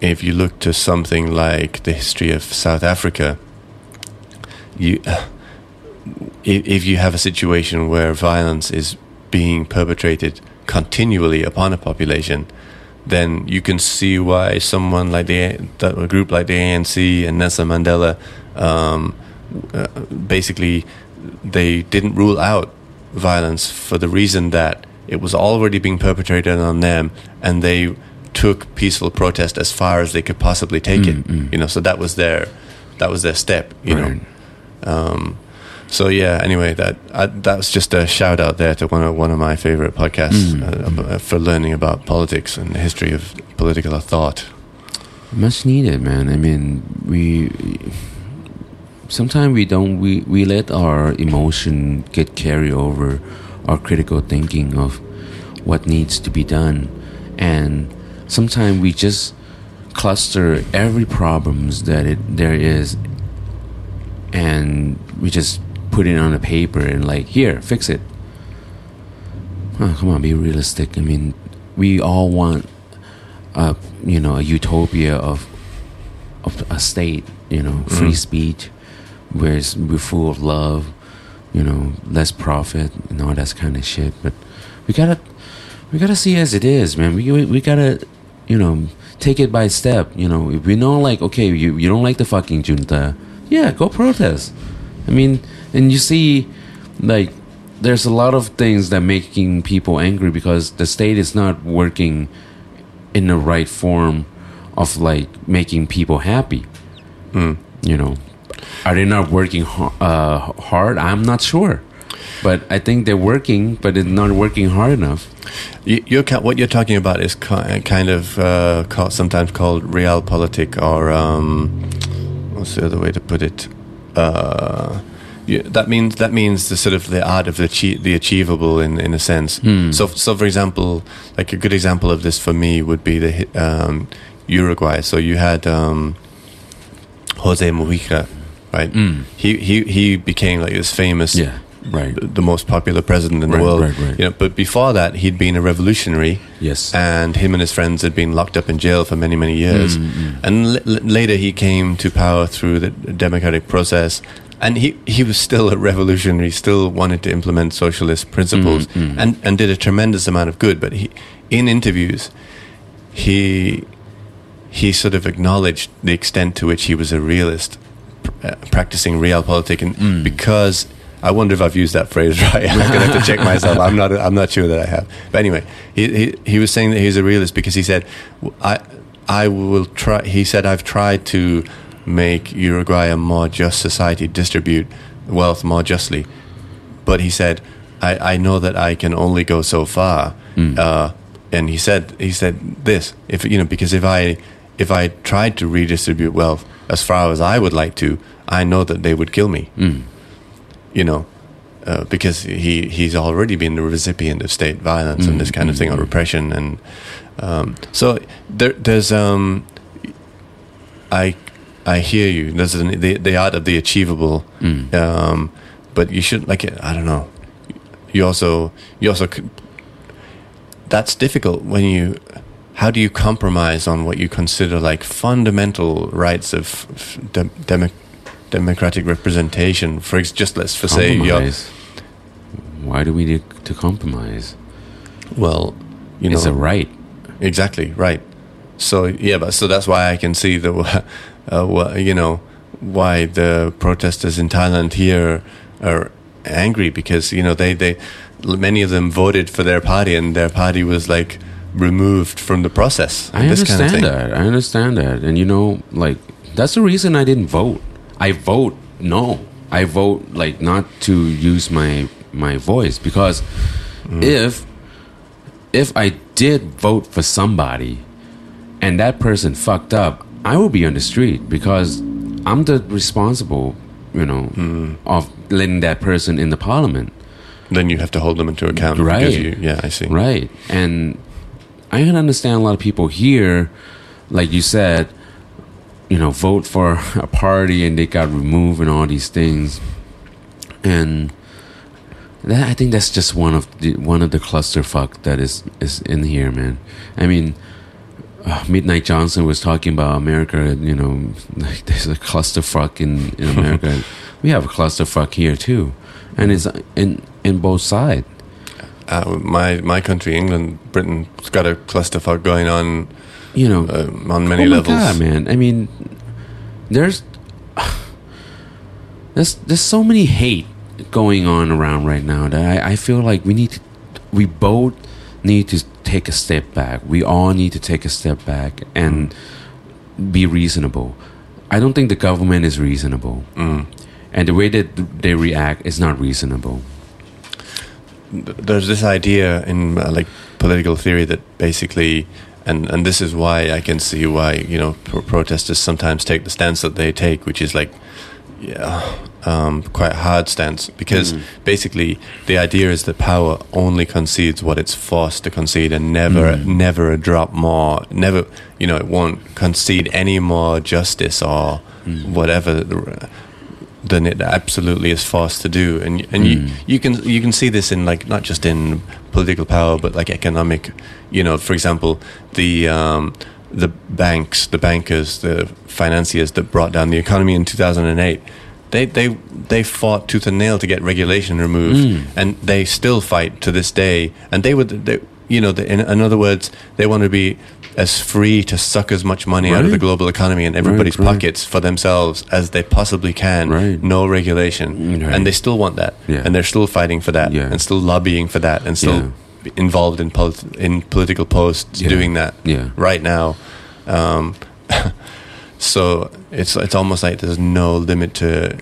if you look to something like the history of South Africa, you if, if you have a situation where violence is being perpetrated continually upon a population, then you can see why someone like the a group like the ANC and Nelson Mandela, um, uh, basically, they didn't rule out violence for the reason that it was already being perpetrated on them, and they took peaceful protest as far as they could possibly take it. Mm, mm. You know, so that was their that was their step. You Right. know. Um, so yeah. Anyway, that I, that was just a shout out there to one of one of my favorite podcasts Mm. uh, for learning about politics and the history of political thought. Much needed, man. I mean, we sometimes we don't we we let our emotion get carried over our critical thinking of what needs to be done, and sometimes we just cluster every problems that it there is, and we just put it on a paper and like here fix it. Oh, come on, be realistic. I mean, we all want a you know a utopia of of a state you know free Mhm. speech where we're full of love you know less profit and all that kind of shit but we gotta we gotta see as it is man we, we, we gotta you know take it by step you know if we know like okay you, you don't like the fucking junta yeah go protest i mean and you see like there's a lot of things that making people angry because the state is not working in the right form of like making people happy. Mm. You know, are they not working uh, hard? I'm not sure, but I think they're working, but it's not working hard enough. You, you're, what you're talking about is kind of uh, called, sometimes called realpolitik, or um, what's the other way to put it? Uh, you, that means that means the sort of the art of the the achievable in in a sense. Hmm. So, so for example, like a good example of this for me would be the um, Uruguay. So you had um, Jose Mujica, right? Mm. He he he became like this famous Yeah, right. the most popular president in Right, the world. right, right. You know, but before that, he'd been a revolutionary, Yes. and him and his friends had been locked up in jail for many, many years. Mm, mm. And l- later, he came to power through the democratic process, and he he was still a revolutionary, still wanted to implement socialist principles, Mm, mm. and and did a tremendous amount of good. But he, in interviews, he he sort of acknowledged the extent to which he was a realist, pr- uh, practicing realpolitik, and Mm. because I wonder if I've used that phrase right. I'm gonna have to check myself. I'm not. I'm not sure that I have. But anyway, he he, he was saying that he's a realist because he said, "I I will try." He said, "I've tried to make Uruguay a more just society, distribute wealth more justly." But he said, "I I know that I can only go so far." Mm. Uh, and he said he said this if you know because if I if I tried to redistribute wealth as far as I would like to, I know that they would kill me. Mm. You know, uh, because he he's already been the recipient of state violence and this kind of thing, or repression, and um, so there, there's um, I I hear you. There's an, the the art of the achievable, Mm. um, but you should like I don't know. You also you also that's difficult when you. How do you compromise on what you consider like fundamental rights of, of dem- democratic representation? For ex- just let's for say, Compromise. Why do we need to compromise? well, you know, it's a right. Exactly right. So yeah, but so that's why I can see the, uh, you know, why the protesters in Thailand here are angry because you know they they many of them voted for their party and their party was like removed from the process. I understand kind of that. I understand that. And you know, like that's the reason I didn't vote. I vote no. I vote like not to use my my voice because Mm. if if I did vote for somebody and that person fucked up, I will be on the street because I'm the responsible, you know, Mm. of letting that person in the parliament. Then you have to hold them into account. Right. Because you, yeah, I see. Right. And I can understand a lot of people here, like you said, you know, vote for a party and they got removed and all these things. And that, I think that's just one of the one of the clusterfuck that is is in here, man. I mean, uh, Mehdi Hasan was talking about America. You know, like there's a clusterfuck in in America. we have a clusterfuck here too, and it's in in both sides. Uh, my my country, England, Britain's got a clusterfuck going on You know, uh, on many oh levels. God, man. I mean, there's there's there's so many hate going on around right now that I, I feel like we need to we both need to take a step back. We all need to take a step back and be reasonable. I don't think the government is reasonable, Mm. and the way that they react is not reasonable. there's this idea in uh, like political theory that basically and and this is why I can see why you know pro- protesters sometimes take the stance that they take which is like yeah um, quite a hard stance. Because mm. basically the idea is that power only concedes what it's forced to concede and never mm. never a drop more never you know it won't concede any more justice or mm. whatever than it absolutely is forced to do. And and you you can you can see this in like not just in political power but like economic you know for example the um the banks the bankers the financiers that brought down the economy in 2008 they they they fought tooth and nail to get regulation removed. And they still fight to this day. And they would they, you know the, in, in other words they want to be as free to suck as much money out of the global economy and everybody's right. pockets for themselves as they possibly can Right. no regulation right. and they still want that Yeah. and they're still fighting for that Yeah. and still lobbying for that and still involved in polit- in political posts Yeah. doing that Yeah. right now um, so it's it's almost like there's no limit to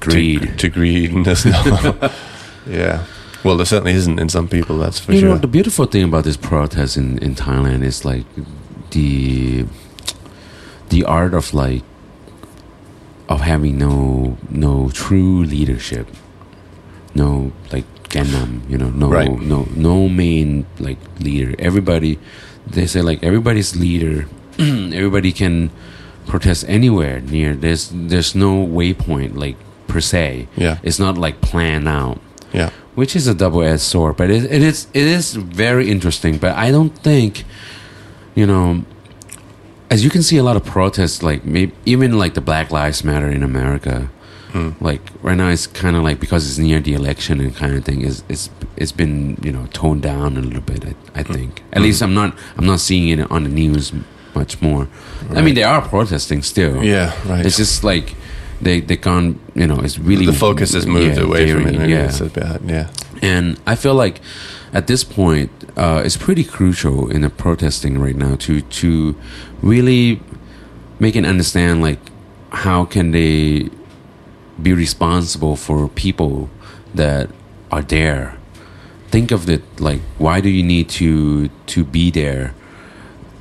Greed. to, to greed there's no yeah well there certainly isn't in some people that's for you sure know, the beautiful thing about this protest in, in Thailand is like the the art of like of having no no true leadership, no like Gangnam, you know, no Right. no no main like leader. Everybody, they say like everybody's leader. everybody can protest anywhere near. There's there's no waypoint like per se. Yeah. it's not like planned out yeah which is a double-edged sword but it, it is it is very interesting but i don't think you know as you can see a lot of protests like maybe even like the black lives matter in america hmm. like right now it's kind of like because it's near the election and kind of thing is it's it's been you know toned down a little bit i, I hmm. think. At least i'm not i'm not seeing it on the news much more. I mean they are protesting still. Yeah right. It's just like they they can't you know it's really the focus has moved yeah, away from it yeah it's yeah and I feel like at this point, uh, it's pretty crucial in the protesting right now to to really make it understand like how can they be responsible for people that are there. Think of it like why do you need to to be there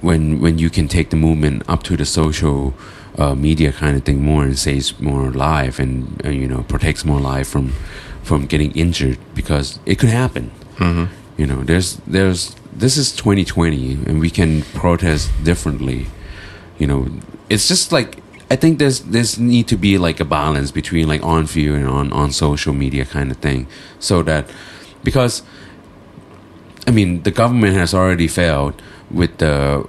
when when you can take the movement up to the social uh, media kind of thing more and saves more life and uh, you know protects more life from from getting injured because it could happen. Mhm. You know, there's there's this is 2020 and we can protest differently. You know, it's just like I think there's there's need to be like a balance between like on field and on on social media kind of thing, so that because I mean the government has already failed with the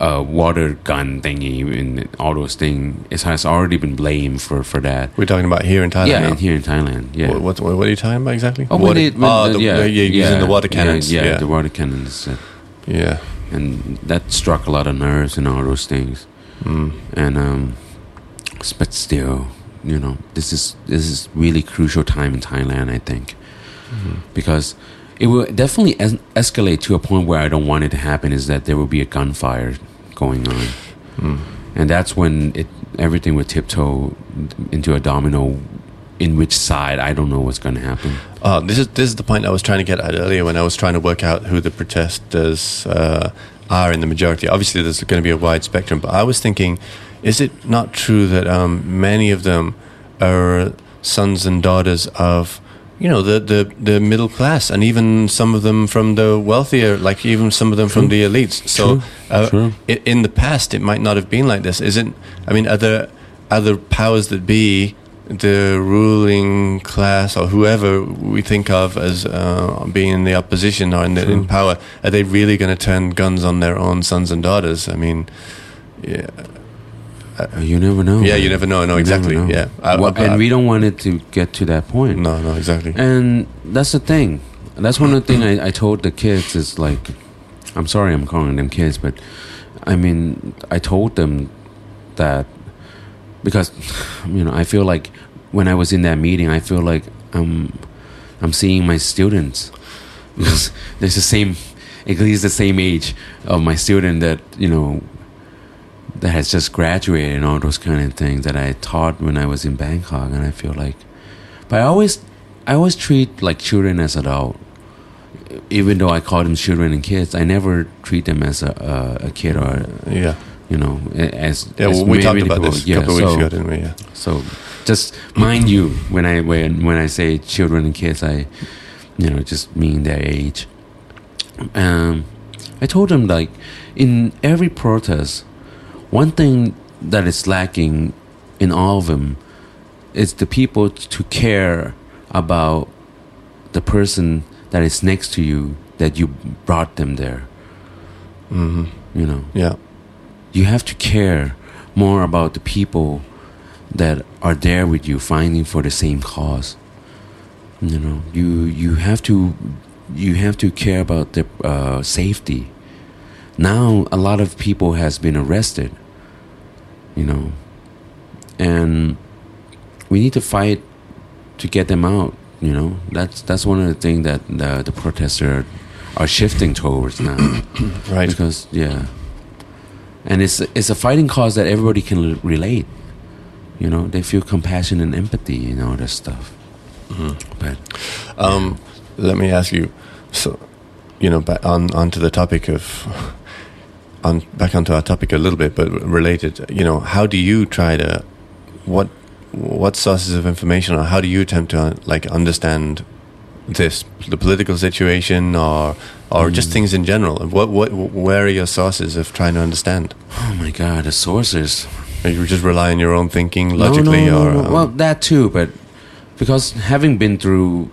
uh, water gun thingy and all those things. It has already been blamed for for that. We're talking about here in Thailand. yeah, now? here in Thailand, yeah. What, what, what are you talking about exactly? Oh, water, when they, when oh, the- the, yeah, yeah, using the water cannons. Yeah, Yeah, the water cannons, uh, yeah. and that struck a lot of nerves and all those things. Mm. And um, but still, you know, this is this is really crucial time in Thailand. I think Mm-hmm. because it will definitely es- escalate to a point where I don't want it to happen. Is that there will be a gunfire going on, Mm. and that's when it everything would tiptoe into a domino. In which side I don't know what's going to happen. Oh, this is this is the point I was trying to get at earlier when I was trying to work out who the protesters uh, are in the majority. Obviously, there's going to be a wide spectrum, but I was thinking, is it not true that um, many of them are sons and daughters of you know the, the the middle class, and even some of them from the wealthier, like even some of them from the elites. So, True. uh, True. i- in the past, it might not have been like this. Isn't? I mean, are there other powers that be? the ruling class or whoever we think of as uh, being in the opposition or in, the, in power, are they really going to turn guns on their own sons and daughters? I mean, yeah, Uh, You never know. yeah, man. you never know. No, exactly. know. Yeah, I- Well, I- and we don't want it to get to that point. no, no, exactly. And that's the thing. That's one of the things I, I told the kids is like, I'm sorry I'm calling them kids, but I mean, I told them that because, you know, I feel like when I was in that meeting, I feel like I'm, I'm seeing my students because there's the same, at least the same age of my student that, you know, that has just graduated and all those kind of things that I taught when I was in Bangkok, and I feel like, but I always, I always treat like children as adult, even though I call them children and kids. I never treat them as a a, a kid or yeah, you know as yeah. as Well, we talked people- about this a yeah, couple of weeks ago, didn't we? Yeah. So, just mind you when I when when I say children and kids, I you know just mean their age. Um, I told them like in every protest, one thing that is lacking in all of them is the people to care about the person that is next to you that you brought them there. hmm You know? Yeah. you have to care more about the people that are there with you fighting for the same cause. You know? You you have to you have to care about their uh, safety. Now a lot of people has been arrested you know. And we need to fight to get them out you know. That's that's one of the things that the, the protesters are shifting towards now. Right. because yeah. And it's it's a fighting cause that everybody can l- relate. You know they feel compassion and empathy and all that stuff. But Um, let me ask you. So, you know, on onto the topic of on back onto our topic a little bit, but related. You know, how do you try to what what sources of information or how do you attempt to uh, like understand this the political situation or or just things in general? What what where are your sources of trying to understand? oh my god the sources Or you just rely on your own thinking logically, no, no, or no, no. um, well that too but because having been through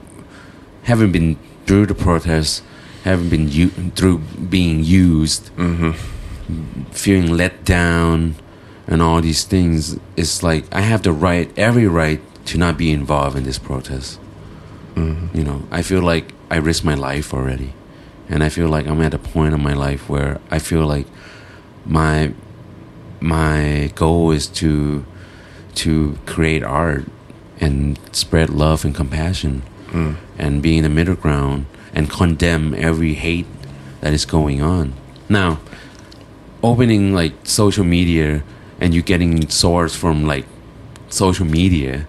having been through the protests having been u- through being used mhm. Feeling let down and all these things it's like i have the right every right to not be involved in this protest Mhm. you know i feel like i risked my life already and i feel like i'm at a point in my life where i feel like my my goal is to to create art and spread love and compassion Mm. and be in the middle ground and condemn every hate that is going on. Now, opening like social media and you're getting source from like social media,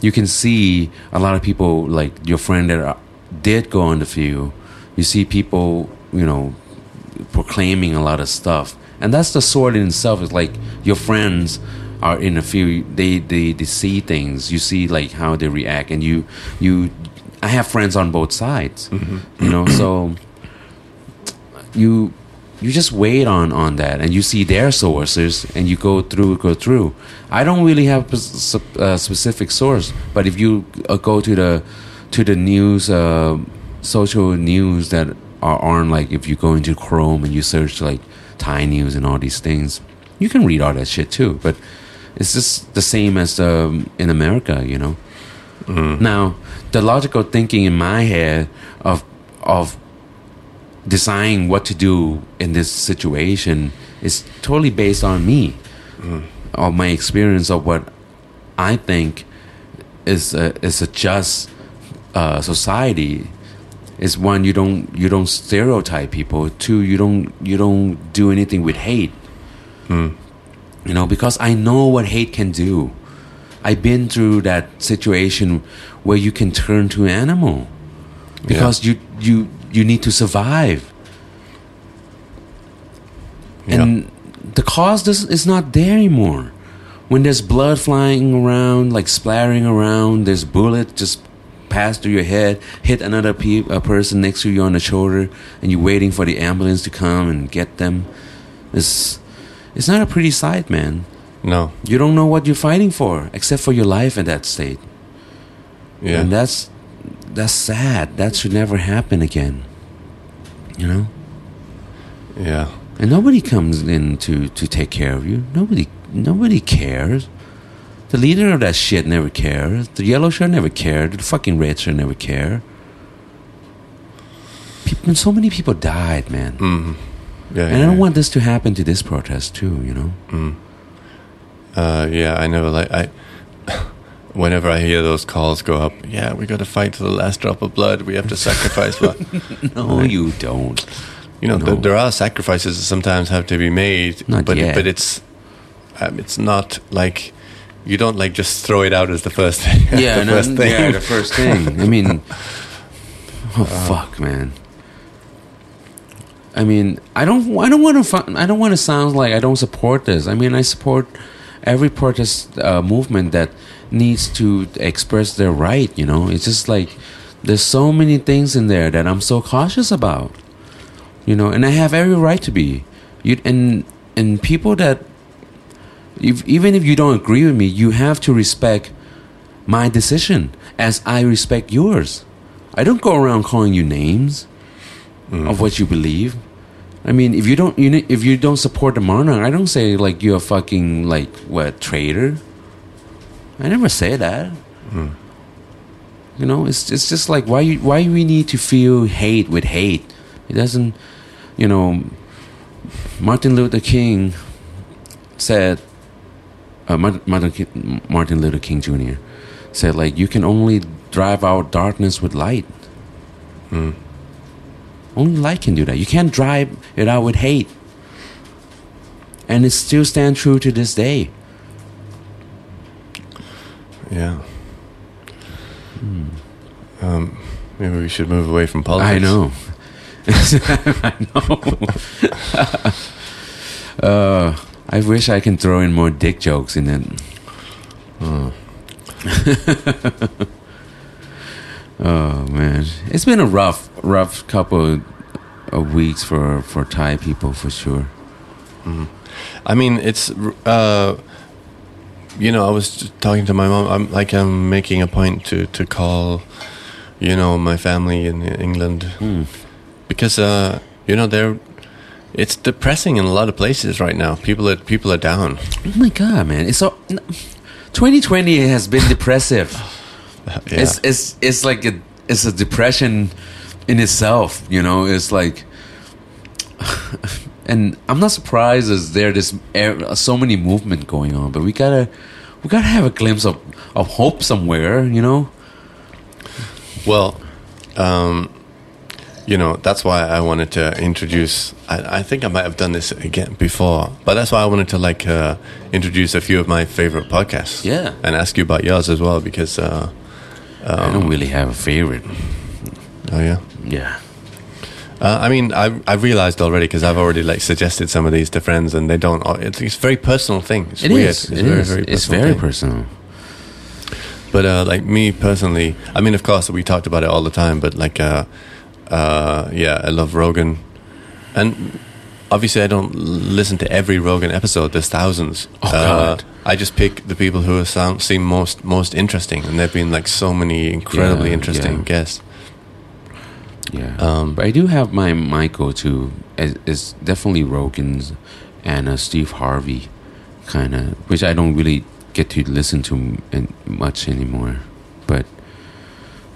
you can see a lot of people like your friend that are, did go on the field. You see people, you know, proclaiming a lot of stuff, and that's the sword in itself. Is like your friends are in a few they, they they see things. You see like how they react. And you you i have friends on both sides mm-hmm. you know so you you just wait on on that and you see their sources and you go through go through. I don't really have a uh, specific source but if you uh, go to the to the news uh, social news that are on like if you go into chrome and you search like thai news and all these things you can read all that shit too but it's just the same as um, in america you know? Now the logical thinking in my head of of deciding what to do in this situation is totally based on me of my experience of what I think is a, is a just uh, society. Is one you don't you don't stereotype people. Two you don't you don't do anything with hate. You know because I know what hate can do. I've been through that situation where you can turn to animal. Because you you you need to survive. And the cause does, is not there anymore. When there's blood flying around like splattering around there's bullet just pass through your head hit another pe- a person next to you on the shoulder and you're waiting for the ambulance to come and get them it's it's not a pretty sight man. No. you don't know what you're fighting for except for your life in that state. Yeah. and that's that's sad that should never happen again you know yeah. and nobody comes in to to take care of you nobody nobody cares the leader of that shit never cares the yellow shirt never cared the fucking red shirt never care people, so many people died man Mm. Yeah. and yeah, i don't yeah. want this to happen to this protest too you know Uh, yeah, I never like I. Whenever I hear those calls go up, yeah, we got to fight to the last drop of blood. We have to sacrifice. but no you don't you know, No. th- there are sacrifices that sometimes have to be made, Not but yet. but it's um, it's not like you don't like just throw it out as the first thing. yeah, the no, first thing. yeah, the first thing. I mean, oh fuck, man. I mean, I don't, I don't want to, I don't want to sound like I don't support this. I mean, I support every protest uh, movement that needs to express their right. You know, it's just like there's so many things in there that I'm so cautious about. You know, and I have every right to be. You and and people that, if, even if you don't agree with me, you have to respect my decision as I respect yours. I don't go around calling you names of what you believe. I mean, if you don't, you ne- if you don't support the monarch, I don't say like you're a fucking like what traitor. I never say that. You know, it's it's just like why you why we need to feel hate with hate. It doesn't, you know. Martin Luther King said, uh, Martin, Martin Martin Luther King Jr. said like you can only drive out darkness with light. Only light can do that. You can't drive it out with hate. And it still stands true to this day. Yeah. Um, maybe we should move away from politics. I know. I know. uh, I wish I can throw in more dick jokes in it. oh man, it's been a rough, rough couple of weeks for for Thai people for sure. I mean, it's uh, you know, I was talking to my mom. I'm like, I'm making a point to to call, you know, my family in England Hmm. because uh, you know they're. It's depressing in a lot of places right now. People are people are down. Oh my god, man! It's so. 2020 has been depressive. Yeah. It's it's it's like a it's a depression in itself. You know, it's like, and I'm not surprised as there there's so many movement going on, but we gotta we gotta have a glimpse of of hope somewhere. You know. Well, um, you know, that's why I wanted to introduce. I, I think I might have done this again before, but that's why I wanted to like uh, introduce a few of my favorite podcasts. Yeah. and ask you about yours as well because. Uh, I don't really have a favorite. oh yeah. Yeah. Uh, I mean, I I realized already because I've already like suggested some of these to friends, and they don't. It's, it's a very personal thing. It's It weird. is. It's It very, is. very it's very thing. personal. But uh, like me personally, I mean, of course, we talked about it all the time. But like, uh, uh, yeah, I love Rogan, and obviously, I don't listen to every Rogan episode. There's thousands. Oh, Uh, I just pick the people who sound seem most most interesting, and there've been like so many incredibly Yeah, interesting yeah. guests. Yeah. Um, but I do have my my go to is, is definitely Rogan's and uh, Steve Harvey, kind of, which I don't really get to listen to much anymore. But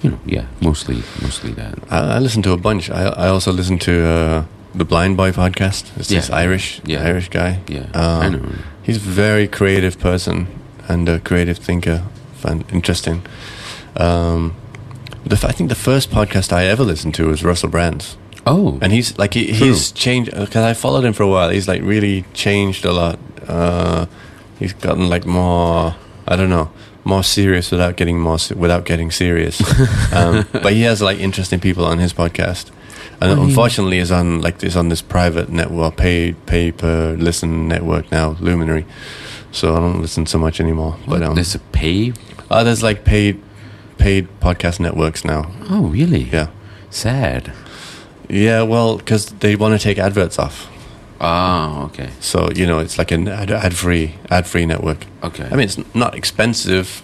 you know, yeah, mostly mostly that. I, I listen to a bunch. I I also listen to uh, the Blindboy podcast. It's this Irish Yeah. Irish guy. Yeah, Um, I know. He's a very creative person and a creative thinker. Fun, interesting. Um, the, f- I think the first podcast I ever listened to was Russell Brand's, Oh, and he's like he, he's changed because I followed him for a while. He's like really changed a lot. Uh, he's gotten like more. I don't know. More serious without getting more without getting serious, um, but he has like interesting people on his podcast, and Well, he- unfortunately, is on like is on this private network, pay pay per listen network now, Luminary. So I don't listen so much anymore. but But um, there's a pay. uh, there's like paid paid podcast networks now. Oh, really? Yeah, Sad. yeah. Well, because they want to take adverts off. Oh, okay. So you know, it's like an ad, ad free ad free network. Okay. I mean, it's not expensive.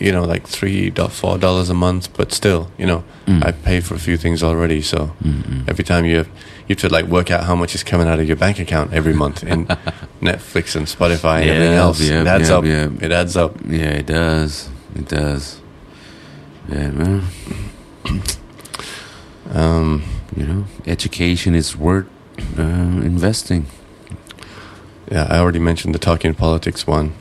You know, like three four dollars a month, but still, you know, Mm. I pay for a few things already. So Mm-mm. every time you have, you have to like work out how much is coming out of your bank account every month in Netflix and Spotify and everything else. yeah, it adds yeah, up. yeah. It adds up. Yeah, it does. It does. Yeah, man. Um, You know, education is worth uh, investing. yeah, I already mentioned the talking politics one.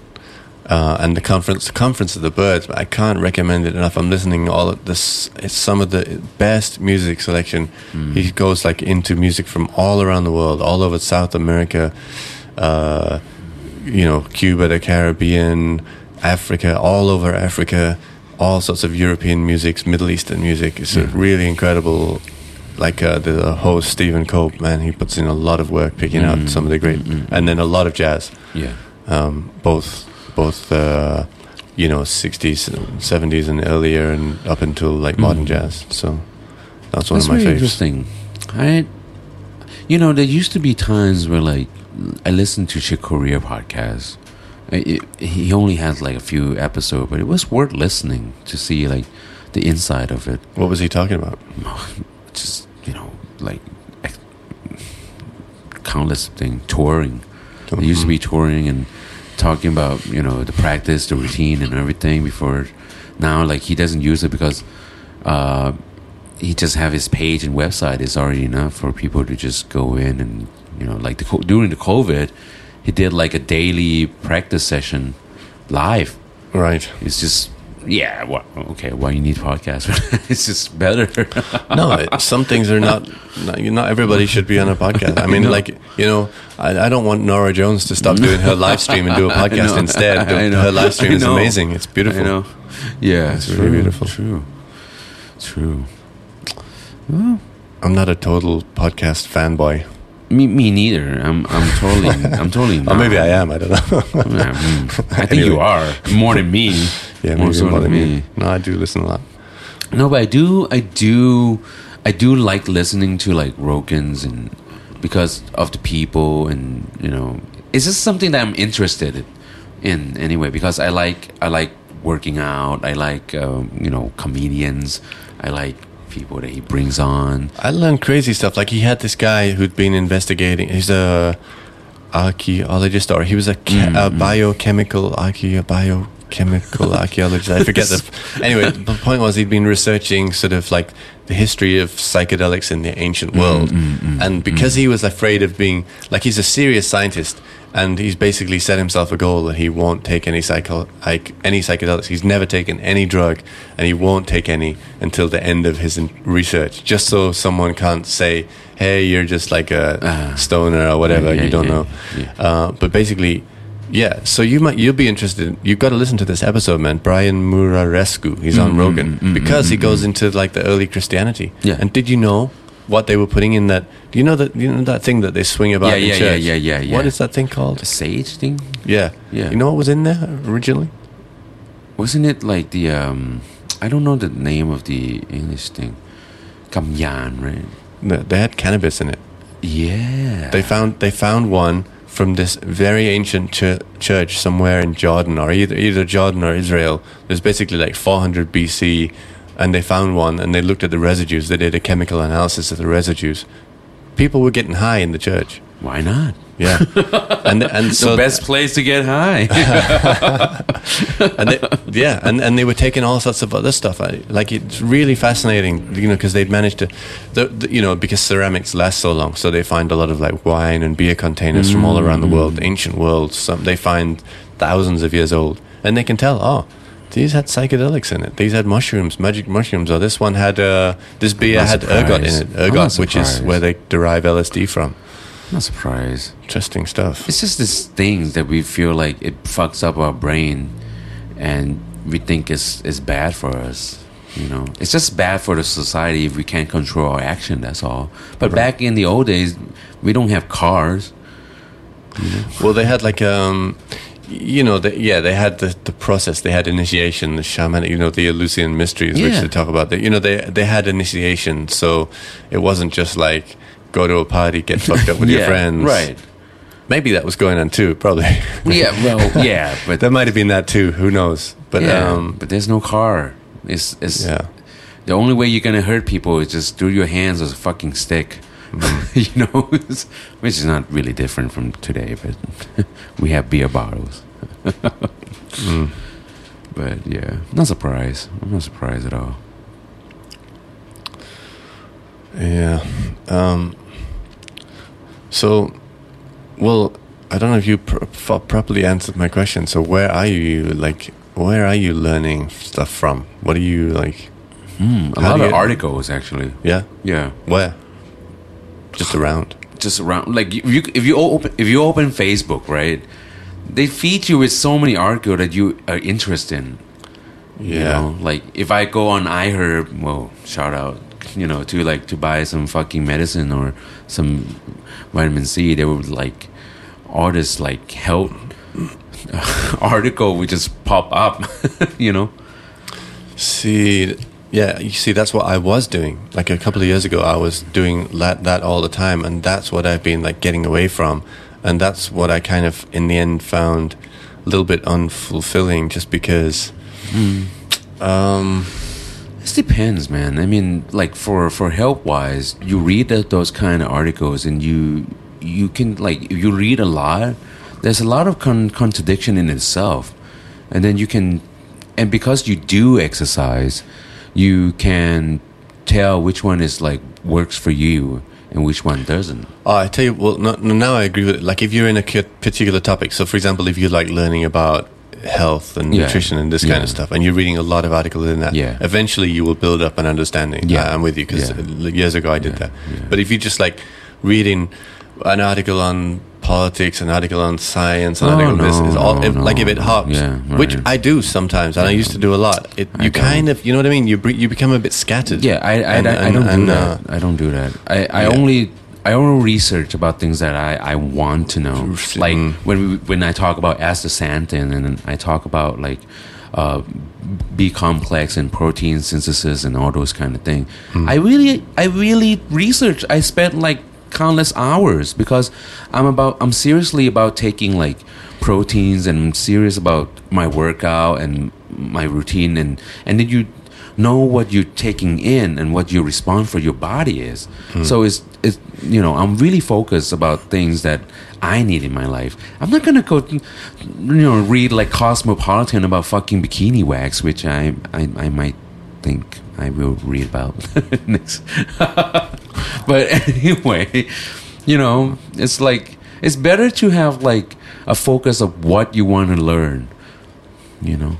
Uh, and the conference, the conference of the birds. But I can't recommend it enough. I'm listening to all of this. It's some of the best music selection. Mm. He goes like into music from all around the world, all over South America, uh, you know, Cuba, the Caribbean, Africa, all over Africa, all sorts of European musics, Middle Eastern music. It's a really incredible. Like uh, the host Stephen Cope, man, he puts in a lot of work picking Mm. out some of the great, Mm, mm, and then a lot of jazz, Yeah. um, both both uh, you know 60s, 70s, and earlier, and up until like modern Mm. jazz. So that's one That's of my very favorites. interesting. I, you know, there used to be times where like I listened to Chick Corea podcast. It, he only has like a few episodes, but it was worth listening to see like the inside of it. What was he talking about? Just you know, like countless thing touring. They used to be touring and talking about you know the practice, the routine, and everything. Before now, like he doesn't use it because uh, he just have his page and website is already enough for people to just go in and you know like the during the COVID, he did like a daily practice session live. right. It's just yeah, well, okay, why you need podcast? it's just better. No, it, some things are not, not. Not everybody should be on a podcast. I mean, know. like you know, I, I don't want Norah Jones to stop doing her live stream and do a podcast instead. The- I know. Her live stream is amazing. It's beautiful. I know. Yeah, It's it's really beautiful. True, true. I'm not a total podcast fanboy. Me, me neither. I'm, I'm totally, I'm totally. Not. Maybe I am. I don't know. Yeah, mm. I think Anyway. you are more than me. yeah, more maybe so more than than me. me. No, I do listen a lot. No, but I do, I do, I do like listening to like Rogans and because of the people and you know, it's just something that I'm interested in anyway. Because I like, I like working out. I like, um, you know, comedians. I like people that he brings on. I learned crazy stuff. Like he had this guy who'd been investigating. He's a archaeologist, or he was a, ca- a mm-hmm. biochemical archae biochemical archaeologist. I forget the. Anyway, the point was he'd been researching sort of like the history of psychedelics in the ancient world, mm-hmm, mm-hmm, and because he was afraid of being like he's a serious scientist. And he's basically set himself a goal that he won't take any psycho, like any psychedelics. He's never taken any drug, and he won't take any until the end of his in- research, just so someone can't say, "Hey, you're just like a Ah. stoner or whatever." Yeah, you don't yeah, know. yeah. Uh, but basically, yeah. So you might you'll be interested. You've got to listen to this episode, man. Brian Muraresku. He's on Mm, Rogan mm, mm, because mm, he mm, goes into like the early Christianity. Yeah. And did you know what they were putting in that. Do you know that you know that thing that they swing about Yeah, in yeah, yeah, church? yeah, yeah, yeah. What is that thing called? A sage thing? Yeah, Yeah. You know what was in there originally? Wasn't it like the um I don't know the name of the English thing. Kamyan, right? No, They had cannabis in it. Yeah. They found they found one from this very ancient chur- church somewhere in Jordan or either either Jordan or Israel. There's basically like 400 BC, and they found one and they looked at the residues. They did a chemical analysis of the residues. People were getting high in the church. Why not? Yeah, and and so the best place to get high. and they, yeah, and, and they were taking all sorts of other stuff. Like it's really fascinating, you know, because they'd managed to, the, the, you know, because ceramics last so long, so they find a lot of like wine and beer containers from all around the world, mm. ancient worlds. Some they find thousands of years old, and they can tell, oh. These had psychedelics in it. These had mushrooms, magic mushrooms. Or this one had uh, this beer had ergot in it. Ergot, which is where they derive LSD from. not surprised. Interesting stuff. It's just this thing that we feel like it fucks up our brain and we think it's, it's bad for us. You know, it's just bad for the society if we can't control our action. That's all. But back in the old days, we don't have cars. Well, they had like um, you know, the, yeah, they had the, the process. They had initiation, the shaman, you know, the Eleusinian mysteries, which they talk about. That you know, they they had initiation, so it wasn't just like go to a party, get fucked up with your friends, right? Maybe that was going on too, probably. Yeah, well, yeah, but that might have been that too. Who knows? But yeah, um, but there's no car. It's it's yeah, the only way you're gonna hurt people is just through your hands with a fucking stick. you know, which is not really different from today, but we have beer bottles. Mm. But yeah, not surprised. I'm not surprised at all. yeah. Um, so, well, I don't know if you pr- f- properly answered my question. So, where are you? Like, where are you learning stuff from? What are you like? Hmm, a lot of articles actually. Yeah. Yeah, Where? Just around. just around like if you if you open if you open Facebook, right? They feed you with so many articles that you are interested in. You Yeah. know, like if I go on iHerb, well, shout out, you know, to like to buy some fucking medicine or some vitamin C, they would like all this like health article would just pop up, you know. See, yeah, you see, that's what I was doing. Like a couple of years ago, I was doing that, that all the time, and that's what I've been like getting away from, and that's what I kind of, in the end, found a little bit unfulfilling, just because. Um, It depends, man. I mean, like for for help wise, you read that, those kind of articles, and you you can like you read a lot, there's a lot of con- contradiction in itself, and then you can, and because you do exercise, you can tell which one is like works for you and which one doesn't. Oh, I tell you, well, no, no, now I agree with it. Like, if you're in a particular topic, so for example, if you like learning about health and Yeah. nutrition and this kind of stuff, and you're reading a lot of articles in that, Yeah. eventually you will build up an understanding. Yeah. I- I'm with you because Yeah. years ago I did Yeah. that. Yeah. But if you just like reading an article on politics, an article on science, an Oh, article on this, no, is all no, if, like if it no. hops, Yeah, which. I do sometimes, and I used to do a lot. It you kind of, you know what I mean? You you become a bit scattered. Yeah, I I, And- I, I and- don't do and, that. uh, I don't do that. I, I yeah. only I only research about things that I, I want to know. Like Mm. when we when I talk about astaxanthin and I talk about like uh, B complex and protein synthesis and all those kind of things. Mm. I really I really research. I spent like countless hours because I'm about I'm seriously about taking like proteins and I'm serious about my workout and my routine and and then you know what you're taking in and what your response for your body is. Hmm. So it's it's you know I'm really focused about things that I need in my life. I'm not gonna go you know read like Cosmopolitan about fucking bikini wax, which I I, I might think I will read about next. but anyway, you know it's like it's better to have like a focus of what you want to learn. You know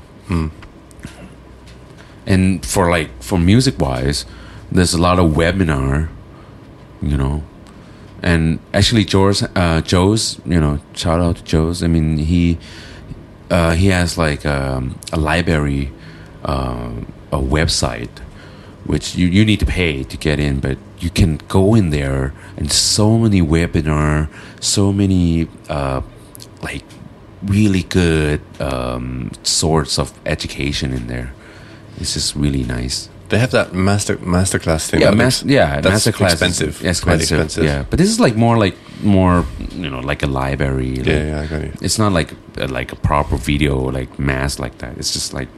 and for like for music wise there's a lot of webinar you know and actually joe's uh joe's you know shout out to joe's i mean he uh he has like um, a library uh, a website which you, you need to pay to get in, but you can go in there and so many webinar, so many uh, like really good um, sorts of education in there. It's just really nice. They have that master masterclass thing. Yeah, that mas- yeah, that's masterclass is- expensive. yeah, Quite expensive. expensive. Yeah, but this is like more like more you know like a library. like- yeah, yeah. I got you. It's not like a, like a proper video like mass like that. It's just like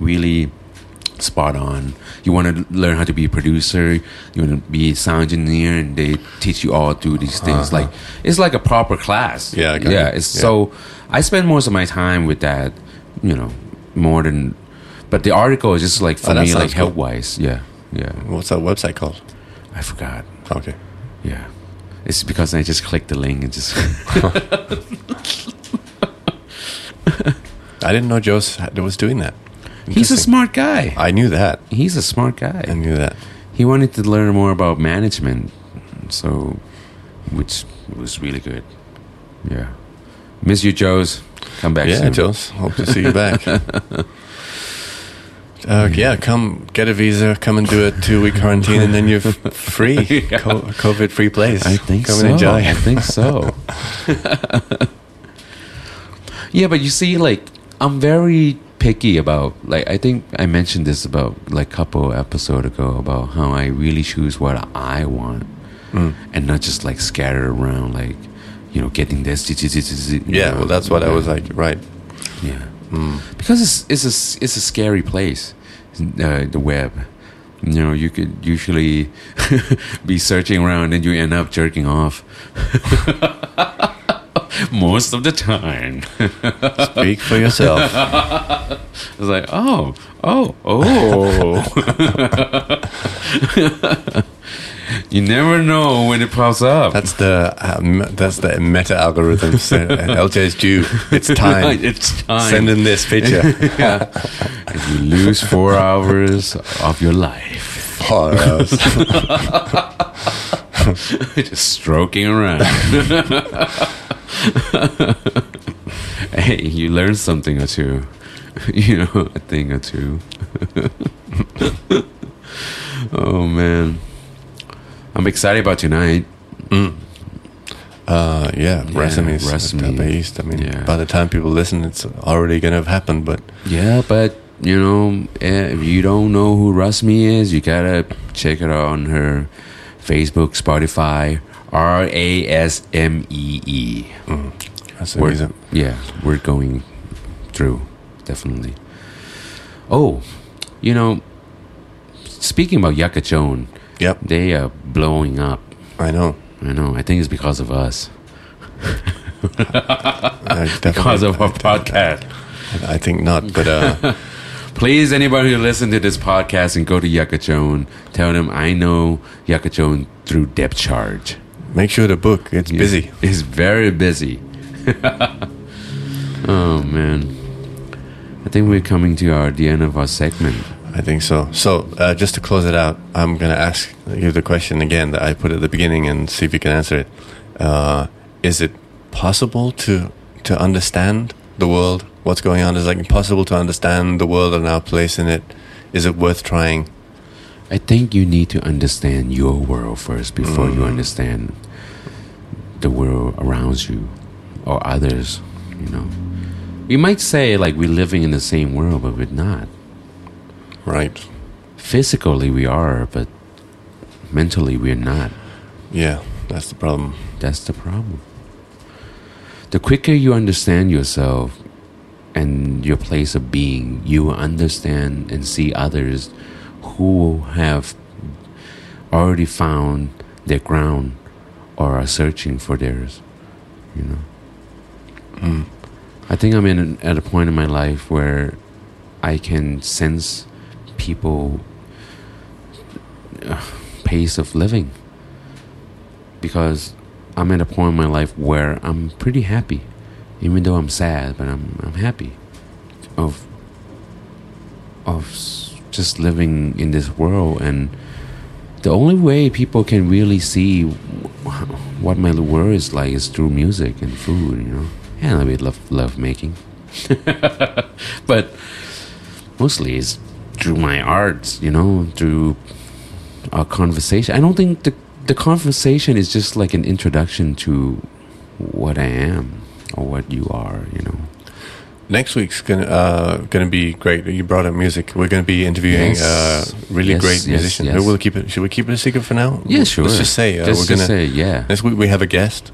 really spot on. You want to learn how to be a producer. You want to be a sound engineer, and they teach you all through these things. Uh-huh. Like it's like a proper class. Yeah, I got yeah. It's Yeah. so I spend most of my time with that. You know, more than. But the article is just like for Oh, me, like cool. help wise. Yeah, yeah. What's that website called? I forgot. Okay. Yeah. It's because I just clicked the link and just. I didn't know Joe was doing that. He's a smart guy. I knew that. He's a smart guy. I knew that. he wanted to learn more about management, so which was really good. Yeah. Miss you, Joe's. Come back yeah, soon. Joes. Hope to see you back. Uh, yeah, come get a visa, come and do a two week quarantine, and then you're free, Yeah. Co- COVID free place. I think come so. and enjoy. I think so. yeah, but you see, like, I'm very picky about, like, I think I mentioned this about, like, couple episode ago about how I really choose what I want Mm. and not just, like, scatter around, like, you know, getting this. Yeah, know. well, that's what I was like. Right. Yeah. Mm. because it's it's a it's a scary place, uh, the web. You know, you could usually be searching around and you end up jerking off. Most of the time, Speak for yourself. it's like, oh, oh, oh. you never know when it pops up. That's the um, that's the meta algorithm. So, LJ's due. It's time. it's time. Send in this picture. yeah. If you lose four hours of your life. Four hours. just stroking around. hey, you learned something or two. You know, a thing or two. oh man. I'm excited about tonight. Mm. Uh, yeah, Yeah, resumes. resume. based. I mean, Yeah. by the time people listen, it's already gonna have happened. But Yeah, but you know, eh, if you don't know who Rasmee is, you gotta check it out on her Facebook, Spotify, R A S M E E. mm, that's the We're- Yeah, we're going through, definitely. Oh, you know, speaking about Yakachon, Yep, they are blowing up. I know. I know. I think it's because of us, because of our I- podcast. I, I think not, but uh, Please, anybody who listen to this podcast and go to Yakachon, tell them I know Yakachon through depth charge. Make sure to book. It's Yeah. busy. It's very busy. oh man. I think we're coming to our the end of our segment. I think so. So, uh, just to close it out, I'm going to ask you the question again that I put at the beginning and see if you can answer it. Uh, is it possible to to understand the world? What's going on? Is it like possible to understand the world and our place in it? Is it worth trying? I think you need to understand your world first before you Mm. understand the world around you or others, you know. We might say like we're living in the same world, but we're not. Right. Physically we are, but mentally we're not. Yeah, that's the problem. That's the problem. The quicker you understand yourself and your place of being, you understand and see others who have already found their ground or are searching for theirs. You know, Mm. I think I'm in at a point in my life where I can sense people uh, pace of living because I'm at a point in my life where I'm pretty happy, even though I'm sad, but I'm I'm happy of of just living in this world and the only way people can really see what my world is like is through music and food, you know, and a bit love love making, but mostly it's through my arts, you know, through a conversation. I don't think the the conversation is just like an introduction to what I am or what you are, you know. Next week's gonna uh, gonna be great. You brought up music. We're gonna be interviewing Yes. uh, really Yes, great yes, musician. yes. Who will keep it? Should we keep it a secret for now? Yeah, sure. Let's just say uh, just, we're just gonna. say yeah. Next week we have a guest.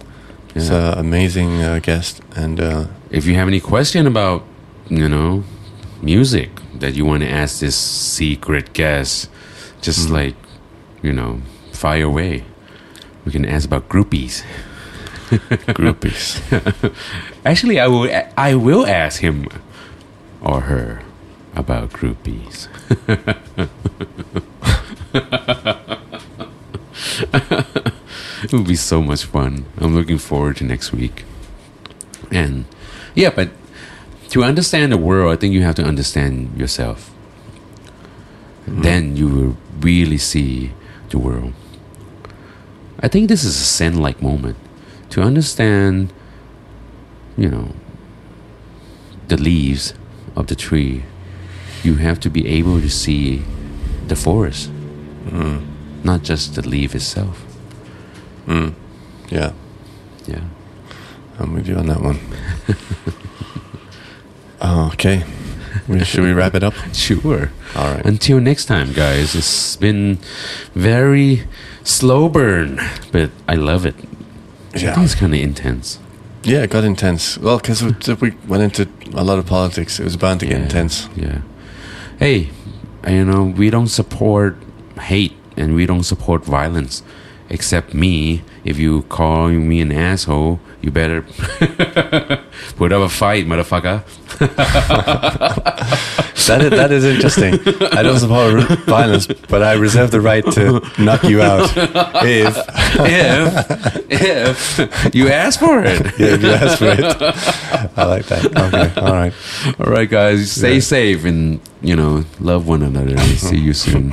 It's Yeah. an amazing uh, guest, and uh, if you have any question about you know music that you want to ask this secret guest just Mm-hmm. like you know fire away we can ask about groupies groupies. actually i will i will ask him or her about groupies. It would be so much fun. I'm looking forward to next week. And yeah but to understand the world i think you have to understand yourself. Mm-hmm. Then you will really see the world. I think this is a zen like moment to understand you know the leaves of the tree you have to be able to see the forest not just the leaf itself Mm. Yeah, yeah I'm with you on that one. oh, okay. Should we wrap it up? sure All right. Until next time, guys. It's been very slow burn, but I love it. Yeah. think it's kind of intense. Yeah, it got intense. Well, because we went into a lot of politics, it was bound to get intense. Yeah. Hey, you know, we don't support hate and we don't support violence. Except me. If you call me an asshole, you better put up a fight, motherfucker. That is, that is interesting. I don't support violence, but I reserve the right to knock you out if, if if you ask for it. yeah, if you ask for it. I like that. Okay, all right. All right, guys. Stay Yeah. safe and you know love one another. See you soon.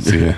See ya.